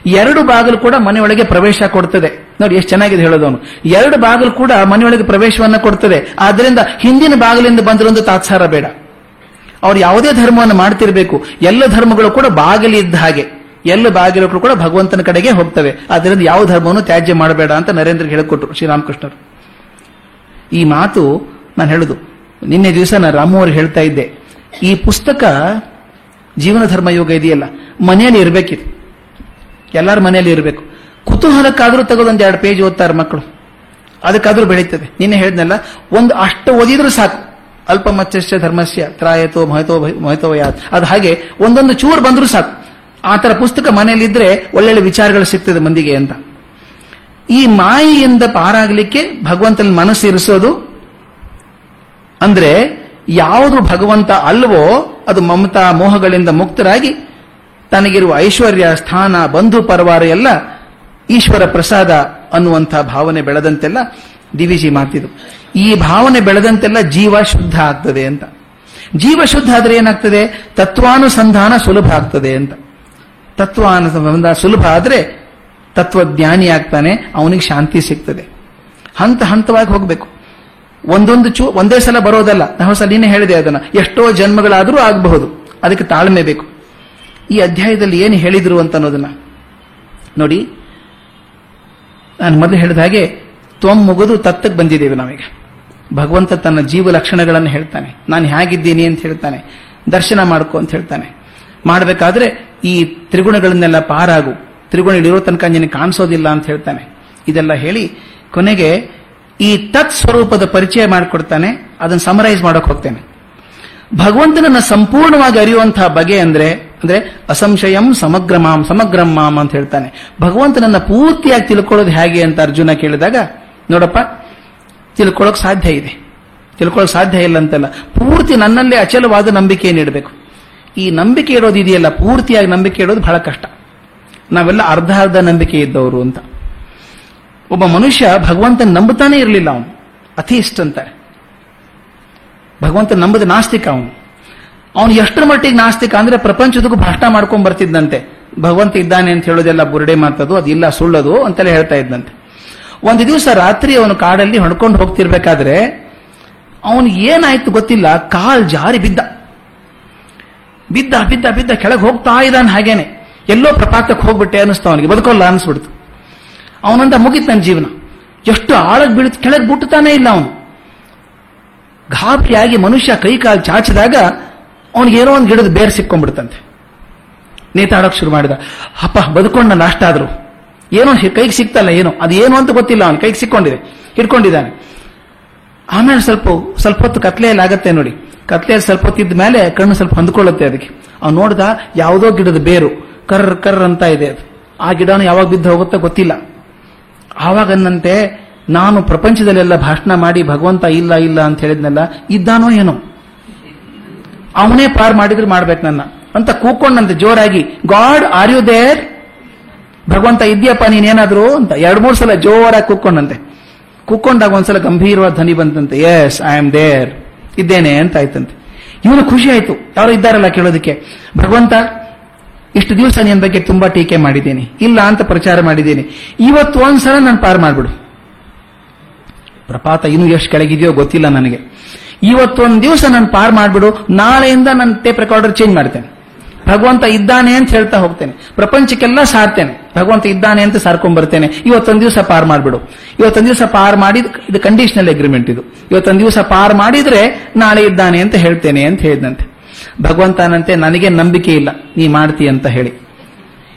ಎರಡು ಬಾಗಿಲು ಕೂಡ ಮನೆಯೊಳಗೆ ಪ್ರವೇಶ ಕೊಡ್ತದೆ. ನೋಡಿ, ಎಷ್ಟು ಚೆನ್ನಾಗಿದೆ ಹೇಳೋದವನು ಎರಡು ಬಾಗಿಲು ಕೂಡ ಮನೆಯೊಳಗೆ ಪ್ರವೇಶವನ್ನ ಕೊಡ್ತದೆ. ಆದ್ರಿಂದ ಹಿಂದಿನ ಬಾಗಿಲಿಂದ ಬಂದಿರೊಂದು ತಾತ್ಸಾರ ಬೇಡ. ಅವ್ರು ಯಾವುದೇ ಧರ್ಮವನ್ನು ಮಾಡ್ತಿರ್ಬೇಕು. ಎಲ್ಲ ಧರ್ಮಗಳು ಕೂಡ ಬಾಗಿಲಿದ್ದ ಹಾಗೆ. ಎಲ್ಲ ಬಾಗಿಲುಗಳು ಕೂಡ ಭಗವಂತನ ಕಡೆಗೆ ಹೋಗ್ತವೆ. ಆದ್ರಿಂದ ಯಾವ ಧರ್ಮವನ್ನು ತ್ಯಾಜ್ಯ ಮಾಡಬೇಡ ಅಂತ ನರೇಂದ್ರ ಹೇಳಿಕೊಟ್ರು ಶ್ರೀರಾಮಕೃಷ್ಣರು. ಈ ಮಾತು ನಾನು ಹೇಳುದು. ನಿನ್ನೆ ದಿವಸ ನಾನು ರಾಮು ಹೇಳ್ತಾ ಇದ್ದೆ. ಈ ಪುಸ್ತಕ ಜೀವನ ಧರ್ಮ ಯೋಗ ಇದೆಯಲ್ಲ, ಮನೆಯಲ್ಲಿ ಇರಬೇಕಿದೆ. ಎಲ್ಲರ ಮನೆಯಲ್ಲಿ ಇರಬೇಕು. ಕುತೂಹಲಕ್ಕಾದ್ರೂ ತೆಗೆದೊಂದು ಎರಡು ಪೇಜ್ ಓದ್ತಾರೆ ಮಕ್ಕಳು. ಅದಕ್ಕಾದ್ರೂ ಬೆಳೀತದೆ. ನಿನ್ನೆ ಹೇಳಿದ್ನಲ್ಲ, ಒಂದು ಅಷ್ಟು ಓದಿದ್ರೂ ಸಾಕು. ಅಲ್ಪಮತ್ಯಸ್ಯ ಧರ್ಮಸ್ಯ, ತ್ರಾಯತೋ, ಮಹತೋ ಮಹತೋ, ಯಾತ್. ಅದು ಹಾಗೆ ಒಂದೊಂದು ಚೂರು ಬಂದರೂ ಸಾಕು. ಆ ತರ ಪುಸ್ತಕ ಮನೆಯಲ್ಲಿದ್ರೆ ಒಳ್ಳೊಳ್ಳೆ ವಿಚಾರಗಳು ಸಿಗ್ತದೆ ಮಂದಿಗೆ ಅಂತ. ಈ ಮಾಯೆಯಿಂದ ಪಾರಾಗಲಿಕ್ಕೆ ಭಗವಂತನ ಮನಸ್ಸು ಇರಿಸೋದು ಅಂದ್ರೆ ಯಾವುದು ಭಗವಂತ ಅಲ್ವೋ ಅದು ಮಮತಾ ಮೋಹಗಳಿಂದ ಮುಕ್ತರಾಗಿ ತನಗಿರುವ ಐಶ್ವರ್ಯ, ಸ್ಥಾನ, ಬಂಧು, ಪರವಾರ ಎಲ್ಲ ಈಶ್ವರ ಪ್ರಸಾದ ಅನ್ನುವಂಥ ಭಾವನೆ ಬೆಳೆದಂತೆಲ್ಲ ದಿವಿಜಿ ಮಾಡ್ತಿದ್ರು. ಈ ಭಾವನೆ ಬೆಳೆದಂತೆಲ್ಲ ಜೀವ ಶುದ್ಧ ಆಗ್ತದೆ ಅಂತ. ಜೀವ ಶುದ್ಧ ಆದರೆ ಏನಾಗ್ತದೆ? ತತ್ವಾನುಸಂಧಾನ ಸುಲಭ ಆಗ್ತದೆ ಅಂತ. ತತ್ವಾನುಸಂಧಾನ ಸುಲಭ ಆದರೆ ತತ್ವಜ್ಞಾನಿ ಆಗ್ತಾನೆ, ಅವನಿಗೆ ಶಾಂತಿ ಸಿಗ್ತದೆ. ಹಂತ ಹಂತವಾಗಿ ಹೋಗಬೇಕು. ಒಂದೊಂದು ಚೂ, ಒಂದೇ ಸಲ ಬರೋದಲ್ಲ. ನಾವು ಸಲ ನೀನೇ ಹೇಳಿದೆ ಅದನ್ನ. ಎಷ್ಟೋ ಜನ್ಮಗಳಾದರೂ ಆಗಬಹುದು. ಅದಕ್ಕೆ ತಾಳ್ಮೆ ಬೇಕು. ಈ ಅಧ್ಯಾಯದಲ್ಲಿ ಏನು ಹೇಳಿದ್ರು ಅಂತ ಅನ್ನೋದನ್ನ ನೋಡಿ, ನಾನು ಮೊದಲು ಹೇಳಿದ ಹಾಗೆ, ತ್ವಂ ಮುಗಿದು ತತ್ತಕ್ಕೆ ಬಂದಿದ್ದೇವೆ ನಾವೀಗ. ಭಗವಂತ ತನ್ನ ಜೀವ ಲಕ್ಷಣಗಳನ್ನು ಹೇಳ್ತಾನೆ. ನಾನು ಹೇಗಿದ್ದೀನಿ ಅಂತ ಹೇಳ್ತಾನೆ. ದರ್ಶನ ಮಾಡ್ಕೊ ಅಂತ ಹೇಳ್ತಾನೆ. ಮಾಡಬೇಕಾದ್ರೆ ಈ ತ್ರಿಗುಣಗಳನ್ನೆಲ್ಲ ಪಾರಾಗು. ತ್ರಿಗುಣಗಳಿರೋ ತನಕ ನಿನಗೆ ಕಾಣಿಸೋದಿಲ್ಲ ಅಂತ ಹೇಳ್ತಾನೆ. ಇದೆಲ್ಲ ಹೇಳಿ ಕೊನೆಗೆ ಈ ತತ್ ಸ್ವರೂಪದ ಪರಿಚಯ ಮಾಡಿಕೊಡ್ತಾನೆ. ಅದನ್ನು ಸಮರೈಸ್ ಮಾಡೋಕೆ ಹೋಗ್ತೇನೆ. ಭಗವಂತನನ್ನು ಸಂಪೂರ್ಣವಾಗಿ ಅರಿಯುವಂತಹ ಬಗೆ ಅಂದ್ರೆ ಅಂದ್ರೆ ಅಸಂಶಯಂ ಸಮಗ್ರಮಾಂ ಸಮಗ್ರಮಾಂ ಅಂತ ಹೇಳ್ತಾನೆ. ಭಗವಂತನನ್ನ ಪೂರ್ತಿಯಾಗಿ ತಿಳ್ಕೊಳ್ಳೋದು ಹೇಗೆ ಅಂತ ಅರ್ಜುನ ಕೇಳಿದಾಗ, ನೋಡಪ್ಪ, ತಿಳ್ಕೊಳ್ಳೋಕೆ ಸಾಧ್ಯ ಇದೆ. ತಿಳ್ಕೊಳ್ಳೋಕೆ ಸಾಧ್ಯ ಇಲ್ಲ ಅಂತಲ್ಲ. ಪೂರ್ತಿ ನನ್ನಲ್ಲೇ ಅಚಲವಾದ ನಂಬಿಕೆ ನೀಡಬೇಕು. ಈ ನಂಬಿಕೆ ಇಡೋದು ಇದೆಯಲ್ಲ, ಪೂರ್ತಿಯಾಗಿ ನಂಬಿಕೆ ಇಡೋದು ಬಹಳ ಕಷ್ಟ. ನಾವೆಲ್ಲ ಅರ್ಧ ಅರ್ಧ ನಂಬಿಕೆ ಇದ್ದವರು ಅಂತ. ಒಬ್ಬ ಮನುಷ್ಯ ಭಗವಂತನ ನಂಬುತ್ತಾನೆ ಇರಲಿಲ್ಲ ಅವನು. ಅಥೀಸ್ಟ್ ಅಂತಾರೆ. ಭಗವಂತ ನಂಬದ ನಾಸ್ತಿಕ ಅವನು. ಅವನು ಎಷ್ಟರ ಮಟ್ಟಿಗೆ ನಾಸ್ತಿಕ ಅಂದ್ರೆ ಪ್ರಪಂಚದಕ್ಕೂ ಭಾಷಣ ಮಾಡ್ಕೊಂಡ್ ಬರ್ತಿದ್ದಂತೆ ಭಗವಂತ ಇದ್ದಾನೆ ಅಂತ ಹೇಳೋದೆಲ್ಲ ಬುರುಡೆ ಮಾತದು, ಅದಿಲ್ಲ ಸುಳ್ಳದು ಅಂತೆಲ್ಲ ಹೇಳ್ತಾ ಇದ್ದಂತೆ ಒಂದು ದಿವಸ ರಾತ್ರಿ ಅವನು ಕಾಡಲ್ಲಿ ಹೊಡ್ಕೊಂಡು ಹೋಗ್ತಿರ್ಬೇಕಾದ್ರೆ, ಅವನು ಏನಾಯ್ತು ಗೊತ್ತಿಲ್ಲ, ಕಾಲ್ ಜಾರಿ ಬಿದ್ದ. ಬಿದ್ದ ಬಿದ್ದ ಬಿದ್ದ, ಕೆಳಗೆ ಹೋಗ್ತಾ ಇದ್ದಾನೆ ಹಾಗೇನೆ. ಎಲ್ಲೋ ಪ್ರಪಾತಕ್ಕೆ ಹೋಗ್ಬಿಟ್ಟೆ ಅನಿಸ್ತು ಅವನಿಗೆ, ಬದುಕೋಲ್ಲ ಅನಿಸ್ಬಿಡ್ತು. ಅವನಂತ ಮುಗಿತ್ ನನ್ನ ಜೀವನ. ಎಷ್ಟು ಆಳಕ್ಕೆ ಬೀಳುತ್ತೆ ಕೆಳಗೆ ಬಿಟ್ಟುತ್ತಾನೆ ಇಲ್ಲ ಅವನು. ಘಾಪಿಯಾಗಿ ಮನುಷ್ಯ ಕೈ ಕಾಲು ಚಾಚಿದಾಗ ಅವನಿಗೆ ಏನೋ ಒಂದು ಗಿಡದ ಬೇರೆ ಸಿಕ್ಕೊಂಡ್ಬಿಡ್ತಂತೆ. ನೇತಾಡೋಕೆ ಶುರು ಮಾಡಿದ. ಅಪ್ಪ, ಬದುಕೊಂಡ ನಾಷ್ಟ ಆದ್ರು? ಏನೋ ಕೈಗೆ ಸಿಕ್ತಲ್ಲ ಏನೋ? ಅದು ಏನು ಅಂತ ಗೊತ್ತಿಲ್ಲ ಅವನು. ಕೈಗೆ ಸಿಕ್ಕೊಂಡಿದೆ. ಹಿಡ್ಕೊಂಡಿದ್ದಾನೆ. ಆಮೇಲೆ ಸ್ವಲ್ಪ ಸ್ವಲ್ಪ ಹೊತ್ತು ಕತ್ಲೆಯಲ್ಲಿ ಆಗತ್ತೆ ನೋಡಿ. ಕತ್ಲೆಯಲ್ಲಿ ಸ್ವಲ್ಪ ಹೊತ್ತಿದ್ದ ಮೇಲೆ ಕಣ್ಣು ಸ್ವಲ್ಪ ಹೊಂದ್ಕೊಳ್ಳುತ್ತೆ ಅದಕ್ಕೆ. ಅವ್ನು ನೋಡ್ದ, ಯಾವುದೋ ಗಿಡದ ಬೇರು. ಕರ್ರ ಕರ್ರ ಅಂತ ಇದೆ ಅದು. ಆ ಗಿಡನು ಯಾವಾಗ ಬಿದ್ದು ಹೋಗುತ್ತೋ ಗೊತ್ತಿಲ್ಲ. ಆವಾಗನ್ನಂತೆ ನಾನು ಪ್ರಪಂಚದಲ್ಲೆಲ್ಲ ಭಾಷಣ ಮಾಡಿ ಭಗವಂತ ಇಲ್ಲ ಇಲ್ಲ ಅಂತ ಹೇಳಿದ್ನಲ್ಲ, ಇದ್ದಾನೋ ಏನೋ? ಅವನೇ ಪಾರ್ ಮಾಡಿದ್ರೆ ಮಾಡ್ಬೇಕು ನನ್ನ ಅಂತ ಕೂಕೊಂಡಂತೆ ಜೋರಾಗಿ, ಗಾಡ್ ಆರ್ ಯು ದೇರ್ ಭಗವಂತ ಇದೆಯಪ್ಪ, ನೀನೇನಾದ್ರು? ಅಂತ ಎರಡ್ ಮೂರು ಸಲ ಜೋರಾಗಿ ಕೂಕೊಂಡಂತೆ ಕೂಕೊಂಡಾಗ ಒಂದ್ಸಲ ಗಂಭೀರವಾದ ಧ್ವನಿ ಬಂತಂತೆ ಎಸ್ ಐ ಆಮ್ ದೇರ್ ಇದ್ದೇನೆ ಅಂತ ಆಯ್ತಂತೆ. ಇವನು ಖುಷಿ ಆಯ್ತು. ಯಾರು ಇದ್ದಾರಲ್ಲ ಕೇಳೋದಕ್ಕೆ. ಭಗವಂತ, ಇಷ್ಟು ದಿವಸ ನಿನ್ನ ಬಗ್ಗೆ ತುಂಬಾ ಟೀಕೆ ಮಾಡಿದ್ದೀನಿ. ಇಲ್ಲ ಅಂತ ಪ್ರಚಾರ ಮಾಡಿದ್ದೀನಿ. ಇವತ್ತು ಒಂದ್ಸಲ ನಾನು ಪಾರ್ ಮಾಡ್ಬಿಡು. ಪ್ರಪಾತ ಇನ್ನು ಎಷ್ಟು ಕೆಳಗಿದೆಯೋ ಗೊತ್ತಿಲ್ಲ ನನಗೆ. ಇವತ್ತೊಂದು ದಿವಸ ನಾನು ಪಾರ್ ಮಾಡಿಬಿಡು, ನಾಳೆಯಿಂದ ನನ್ನ ಟೇಪ್ ರೆಕಾರ್ಡರ್ ಚೇಂಜ್ ಮಾಡ್ತೇನೆ. ಭಗವಂತ ಇದ್ದಾನೆ ಅಂತ ಹೇಳ್ತಾ ಹೋಗ್ತೇನೆ. ಪ್ರಪಂಚಕ್ಕೆಲ್ಲ ಸಾರ್ತೇನೆ. ಭಗವಂತ ಇದ್ದಾನೆ ಅಂತ ಸಾರ್ಕೊಂಡ್ ಬರ್ತೇನೆ. ಇವತ್ತೊಂದು ದಿವಸ ಪಾರ್ ಮಾಡ್ಬಿಡು. ಇವತ್ತೊಂದು ದಿವಸ ಪಾರ್ ಮಾಡಿ ಇದು ಕಂಡೀಷನಲ್ ಅಗ್ರಿಮೆಂಟ್ ಇದು. ಇವತ್ತೊಂದು ದಿವಸ ಪಾರ್ ಮಾಡಿದ್ರೆ ನಾಳೆ ಇದ್ದಾನೆ ಅಂತ ಹೇಳ್ತೇನೆ ಅಂತ ಹೇಳಿದಂತೆ. ಭಗವಂತನಂತೆ ನನಗೆ ನಂಬಿಕೆ ಇಲ್ಲ. ನೀ ಮಾಡ್ತೀಯ ಅಂತ ಹೇಳಿ.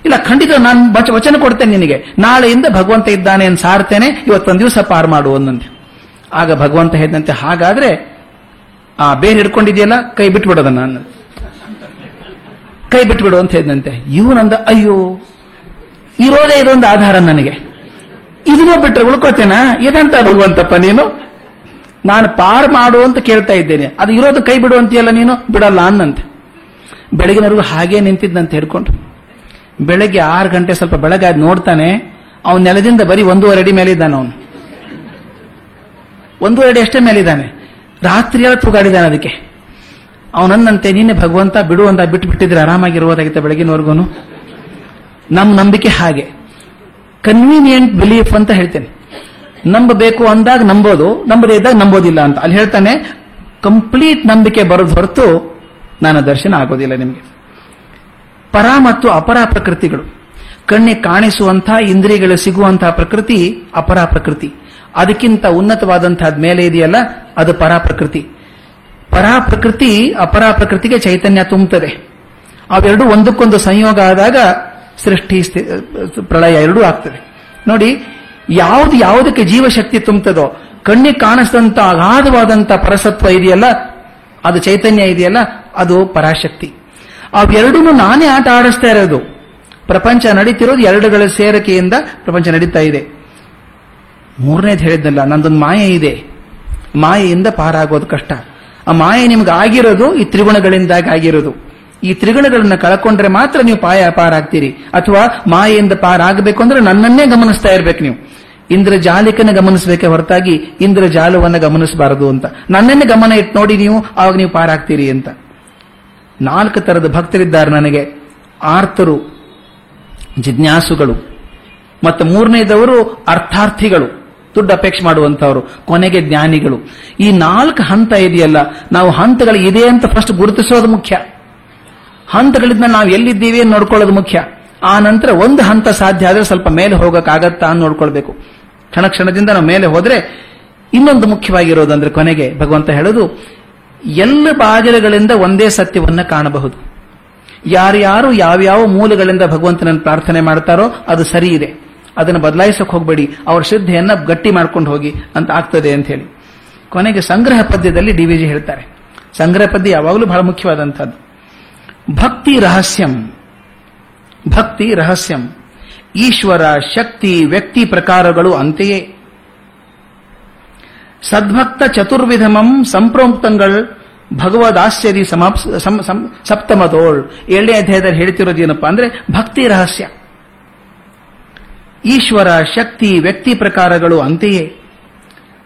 ಇಲ್ಲ, ಖಂಡಿತ ನಾನು ವಚ- ವಚನ ಕೊಡ್ತೇನೆ ನಿನಗೆ. ನಾಳೆಯಿಂದ ಭಗವಂತ ಇದ್ದಾನೆ ಅಂತ ಸಾರ್ತೇನೆ, ಇವತ್ತೊಂದು ದಿವಸ ಪಾರ್ ಮಾಡು ಅಂದಂತೆ ಆಗ ಭಗವಂತ ಹೇಳಿದಂತೆ, ಹಾಗಾದ್ರೆ ಆ, ಬೇರೆ ಹಿಡ್ಕೊಂಡಿದೆಯಲ್ಲ? ಕೈ ಬಿಟ್ಬಿಡೋದ ನಾನು. ಕೈ ಬಿಟ್ಬಿಡು ಅಂತ ಹೇಳಿದಂತೆ ಇವನಂದ ಅಯ್ಯೋ, ಇರೋದೇ ಇದೊಂದು ಆಧಾರ ನನಗೆ. ಇದನ್ನೂ ಬಿಟ್ರೆ ಉಳ್ಕೋತೇನಾ? ಇದಂತ ಭಗವಂತಪ್ಪ ನೀನು? ನಾನು ಪಾರ್ ಮಾಡು ಅಂತ ಕೇಳ್ತಾ ಇದ್ದೇನೆ. ಅದು ಇರೋದು ಕೈ ಬಿಡು ಅಂತೀಯಲ್ಲ ನೀನು? ಬಿಡಲ್ಲ ಅನ್ನಂತೆ. ಬೆಳಗಿನವರೆಗೂ ಹಾಗೇ ನಿಂತಿದ್ದಂತೆ ಹಿಡ್ಕೊಂಡು. ಬೆಳಗ್ಗೆ ಆರು ಗಂಟೆ ಸ್ವಲ್ಪ ಬೆಳಗಾದ್ ನೋಡ್ತಾನೆ, ಅವನ ನೆಲದಿಂದ ಬರೀ ಒಂದೂವರೆ ಅಡಿ ಮೇಲಿದ್ದಾನೆ ಅವನು. ಒಂದೂವರೆ ಅಡಿ ಅಷ್ಟೇ ಮೇಲಿದ್ದಾನೆ. ರಾತ್ರಿ ಎಲ್ಲ ಅದಕ್ಕೆ? ಅವನನ್ನಂತೆ ನೀನೆ ಭಗವಂತ, ಬಿಡು ಅಂತ ಬಿಟ್ಟು ಬಿಟ್ಟಿದ್ರೆ ಆರಾಮಾಗಿರುವುದಾಗಿತ್ತು ಬೆಳಗಿನವರೆಗೂ ನಮ್ಮ ನಂಬಿಕೆ ಹಾಗೆ. ಕನ್ವೀನಿಯಂಟ್ ಬಿಲೀಫ್ ಅಂತ ಹೇಳ್ತೇನೆ. ನಂಬಬೇಕು ಅಂದಾಗ ನಂಬೋದು, ನಂಬದೇ ಇದ್ದಾಗ ನಂಬೋದಿಲ್ಲ ಅಂತ. ಅಲ್ಲಿ ಹೇಳ್ತಾನೆ ಕಂಪ್ಲೀಟ್ ನಂಬಿಕೆ ಬರೋದು ಹೊರತು ನಾನು ದರ್ಶನ ಆಗೋದಿಲ್ಲ ನಿಮಗೆ. ಪರ ಮತ್ತು ಅಪರ ಪ್ರಕೃತಿಗಳು. ಕಣ್ಣಿಗೆ ಕಾಣಿಸುವಂತಹ ಇಂದ್ರಿಯಗಳು ಸಿಗುವಂತಹ ಪ್ರಕೃತಿ ಅಪರ ಪ್ರಕೃತಿ. ಅದಕ್ಕಿಂತ ಉನ್ನತವಾದಂತಹದ್ ಮೇಲೆ ಇದೆಯಲ್ಲ, ಅದು ಪರಾಪ್ರಕೃತಿ. ಪರಾಪ್ರಕೃತಿ ಪರ ಪ್ರಕೃತಿ ಅಪರ ಪ್ರಕೃತಿಗೆ ಚೈತನ್ಯ ತುಂಬುತ್ತದೆ. ಅವೆರಡು ಒಂದಕ್ಕೊಂದು ಸಂಯೋಗ ಆದಾಗ ಸೃಷ್ಟಿ ಪ್ರಳಯ ಎರಡೂ ಆಗ್ತದೆ. ನೋಡಿ, ಯಾವ್ದು ಯಾವುದಕ್ಕೆ ಜೀವಶಕ್ತಿ ತುಂಬುತ್ತದೋ, ಕಣ್ಣಿಗೆ ಕಾಣಿಸಿದಂತ ಅಗಾಧವಾದಂತಹ ಪರಸತ್ವ ಇದೆಯಲ್ಲ, ಅದು ಚೈತನ್ಯ ಇದೆಯಲ್ಲ, ಅದು ಪರಾಶಕ್ತಿ. ಅವೆರಡೂ ನಾನೇ ಆಟ ಆಡಿಸ್ತಾ ಇರೋದು. ಪ್ರಪಂಚ ನಡೀತಿರೋದು ಎರಡುಗಳ ಸೇರಿಕೆಯಿಂದ ಪ್ರಪಂಚ ನಡೀತಾ ಇದೆ. ಮೂರನೇದು ಹೇಳಿದ್ದಲ್ಲ, ನಂದೊಂದು ಮಾಯೆ ಇದೆ. ಮಾಯೆಯಿಂದ ಪಾರಾಗೋದು ಕಷ್ಟ. ಆ ಮಾಯೆ ನಿಮ್ಗೆ ಆಗಿರೋದು, ಈ ತ್ರಿಗುಣಗಳಿಂದಾಗಿ ಆಗಿರೋದು. ಈ ತ್ರಿಗುಣಗಳನ್ನ ಕಳ್ಕೊಂಡ್ರೆ ಮಾತ್ರ ನೀವು ಪಾಯ ಪಾರಾಗ್ತೀರಿ. ಅಥವಾ ಮಾಯೆಯಿಂದ ಪಾರಾಗಬೇಕು ಅಂದ್ರೆ ನನ್ನನ್ನೇ ಗಮನಿಸ್ತಾ ಇರ್ಬೇಕು ನೀವು. ಇಂದ್ರಜಾಲಿಕನ ಗಮನಿಸಬೇಕೆ ಹೊರತಾಗಿ ಇಂದ್ರಜಾಲವನ್ನ ಗಮನಿಸಬಾರದು ಅಂತ. ನನ್ನನ್ನೇ ಗಮನ ಇಟ್ಟು ನೋಡಿ ನೀವು, ಆವಾಗ ನೀವು ಪಾರಾಗ್ತೀರಿ ಅಂತ. ನಾಲ್ಕು ತರದ ಭಕ್ತರಿದ್ದಾರೆ ನನಗೆ. ಆರ್ತರು, ಜಿಜ್ಞಾಸುಗಳು. ಮತ್ತು ಮೂರನೇದವರು ಅರ್ಥಾರ್ಥಿಗಳು. ದುಡ್ಡು ಅಪೇಕ್ಷೆ ಮಾಡುವಂತವರು ಕೊನೆಗೆ ಜ್ಞಾನಿಗಳು. ಈ ನಾಲ್ಕು ಹಂತ ಇದೆಯಲ್ಲ, ನಾವು ಹಂತಗಳು ಇದೆ ಅಂತ ಫಸ್ಟ್ ಗುರುತಿಸೋದು ಮುಖ್ಯ. ಹಂತಗಳಿಂದ ನಾವು ಎಲ್ಲಿದ್ದೀವಿ ನೋಡ್ಕೊಳ್ಳೋದು ಮುಖ್ಯ. ಆ ನಂತರ ಒಂದು ಹಂತ ಸಾಧ್ಯ ಆದರೆ ಸ್ವಲ್ಪ ಮೇಲೆ ಹೋಗಕ್ಕಾಗತ್ತಾ ಅಂತ ನೋಡ್ಕೊಳ್ಬೇಕು. ಕ್ಷಣ ಕ್ಷಣದಿಂದ ನಾವು ಮೇಲೆ ಹೋದ್ರೆ ಇನ್ನೊಂದು ಮುಖ್ಯವಾಗಿರೋದಂದ್ರೆ ಕೊನೆಗೆ ಭಗವಂತ ಹೇಳೋದು, ಎಲ್ಲ ಬಾಗಿಲುಗಳಿಂದ ಒಂದೇ ಸತ್ಯವನ್ನ ಕಾಣಬಹುದು. ಯಾರ್ಯಾರು ಯಾವ್ಯಾವ ಮೂಲಗಳಿಂದ ಭಗವಂತನನ್ನು ಪ್ರಾರ್ಥನೆ ಮಾಡ್ತಾರೋ ಅದು ಸರಿ ಇದೆ. ಅದನ್ನು ಬದಲಾಯಿಸಕ್ಕೆ ಹೋಗಬೇಡಿ, ಅವರ ಶ್ರದ್ಧೆಯನ್ನ ಗಟ್ಟಿ ಮಾಡ್ಕೊಂಡು ಹೋಗಿ ಅಂತ ಆಗ್ತದೆ ಅಂತ ಹೇಳಿ. ಕೊನೆಗೆ ಸಂಗ್ರಹ ಪದ್ಯದಲ್ಲಿ ಡಿ ವಿಜಿ ಹೇಳ್ತಾರೆ. ಸಂಗ್ರಹ ಪದ್ಯ ಯಾವಾಗಲೂ ಬಹಳ ಮುಖ್ಯವಾದಂಥದ್ದು. ಭಕ್ತಿ ರಹಸ್ಯಂ ಭಕ್ತಿ ರಹಸ್ಯಂ. ಈಶ್ವರ ಶಕ್ತಿ ವ್ಯಕ್ತಿ ಪ್ರಕಾರಗಳು ಅಂತೆಯೇ. ಸದ್ಭಕ್ತ ಚತುರ್ವಿಧಮಂ ಸಂಪ್ರೋಕ್ತಂಗಳ್ ಭಗವದಾಶ್ಚರ್ಯ ಸಮಾಪ್ ಸಪ್ತಮದೋಳ್ ಏಳನೇ ಅಧ್ಯಾಯದಲ್ಲಿ ಹೇಳ್ತಿರೋದೇನಪ್ಪ ಅಂದ್ರೆ ಭಕ್ತಿ ರಹಸ್ಯ. ಈಶ್ವರ ಶಕ್ತಿ ವ್ಯಕ್ತಿ ಪ್ರಕಾರಗಳು ಅಂತೆಯೇ.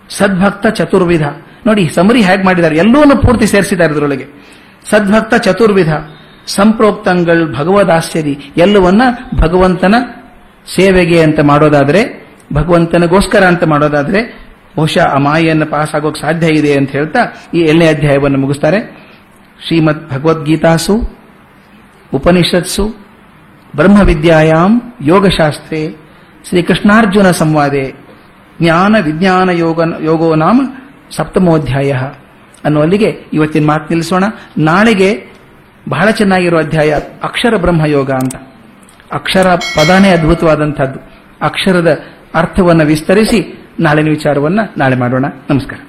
ಸದ್ಭಕ್ತ ಚತುರ್ವಿಧ. ನೋಡಿ, ಸಮರಿ ಹೇಗೆ ಮಾಡಿದ್ದಾರೆ? ಎಲ್ಲವನ್ನು ಪೂರ್ತಿ ಸೇರಿಸಿದ್ದಾರೆ ಇದರೊಳಗೆ. ಸದ್ಭಕ್ತ ಚತುರ್ವಿಧ, ಸಂಪ್ರೋಕ್ತಂಗಳ್ ಭಗವದಾಸ್ಯದಿ ಎಲ್ಲವನ್ನ ಭಗವಂತನ ಸೇವೆಗೆ ಅಂತ ಮಾಡೋದಾದ್ರೆ, ಭಗವಂತನಗೋಸ್ಕರ ಅಂತ ಮಾಡೋದಾದ್ರೆ, ಬಹುಶಃ ಆ ಮಾಯೆಯನ್ನು ಪಾಸ್ ಆಗೋಕೆ ಸಾಧ್ಯ ಇದೆ ಅಂತ ಹೇಳ್ತಾ ಈ ಏಳನೇ ಅಧ್ಯಾಯವನ್ನು ಮುಗಿಸ್ತಾರೆ. ಶ್ರೀಮದ್ ಭಗವದ್ಗೀತಾಸು ಉಪನಿಷತ್ಸು ಬ್ರಹ್ಮವಿದ್ಯಾಯಾಮ್ ಯೋಗಶಾಸ್ತ್ರೇ. ಶ್ರೀಕೃಷ್ಣಾರ್ಜುನ ಸಂವಾದೆ, ಜ್ಞಾನ ವಿಜ್ಞಾನ ಯೋಗ, ಯೋಗೋ ನಾಮ ಸಪ್ತಮೋಧ್ಯಾಯ. ಅನ್ನುವಲ್ಲಿಗೆ ಇವತ್ತಿನ ಮಾತು ನಿಲ್ಲಿಸೋಣ. ನಾಳೆಗೆ ಬಹಳ ಚೆನ್ನಾಗಿರೋ ಅಧ್ಯಾಯ ಅಕ್ಷರ ಬ್ರಹ್ಮ ಯೋಗ ಅಂತ. ಅಕ್ಷರ ಪದಾನೇ ಅದ್ಭುತವಾದಂಥದ್ದು. ಅಕ್ಷರದ ಅರ್ಥವನ್ನು ವಿಸ್ತರಿಸಿ ನಾಳಿನ ವಿಚಾರವನ್ನು ನಾಳೆ ಮಾಡೋಣ. ನಮಸ್ಕಾರ.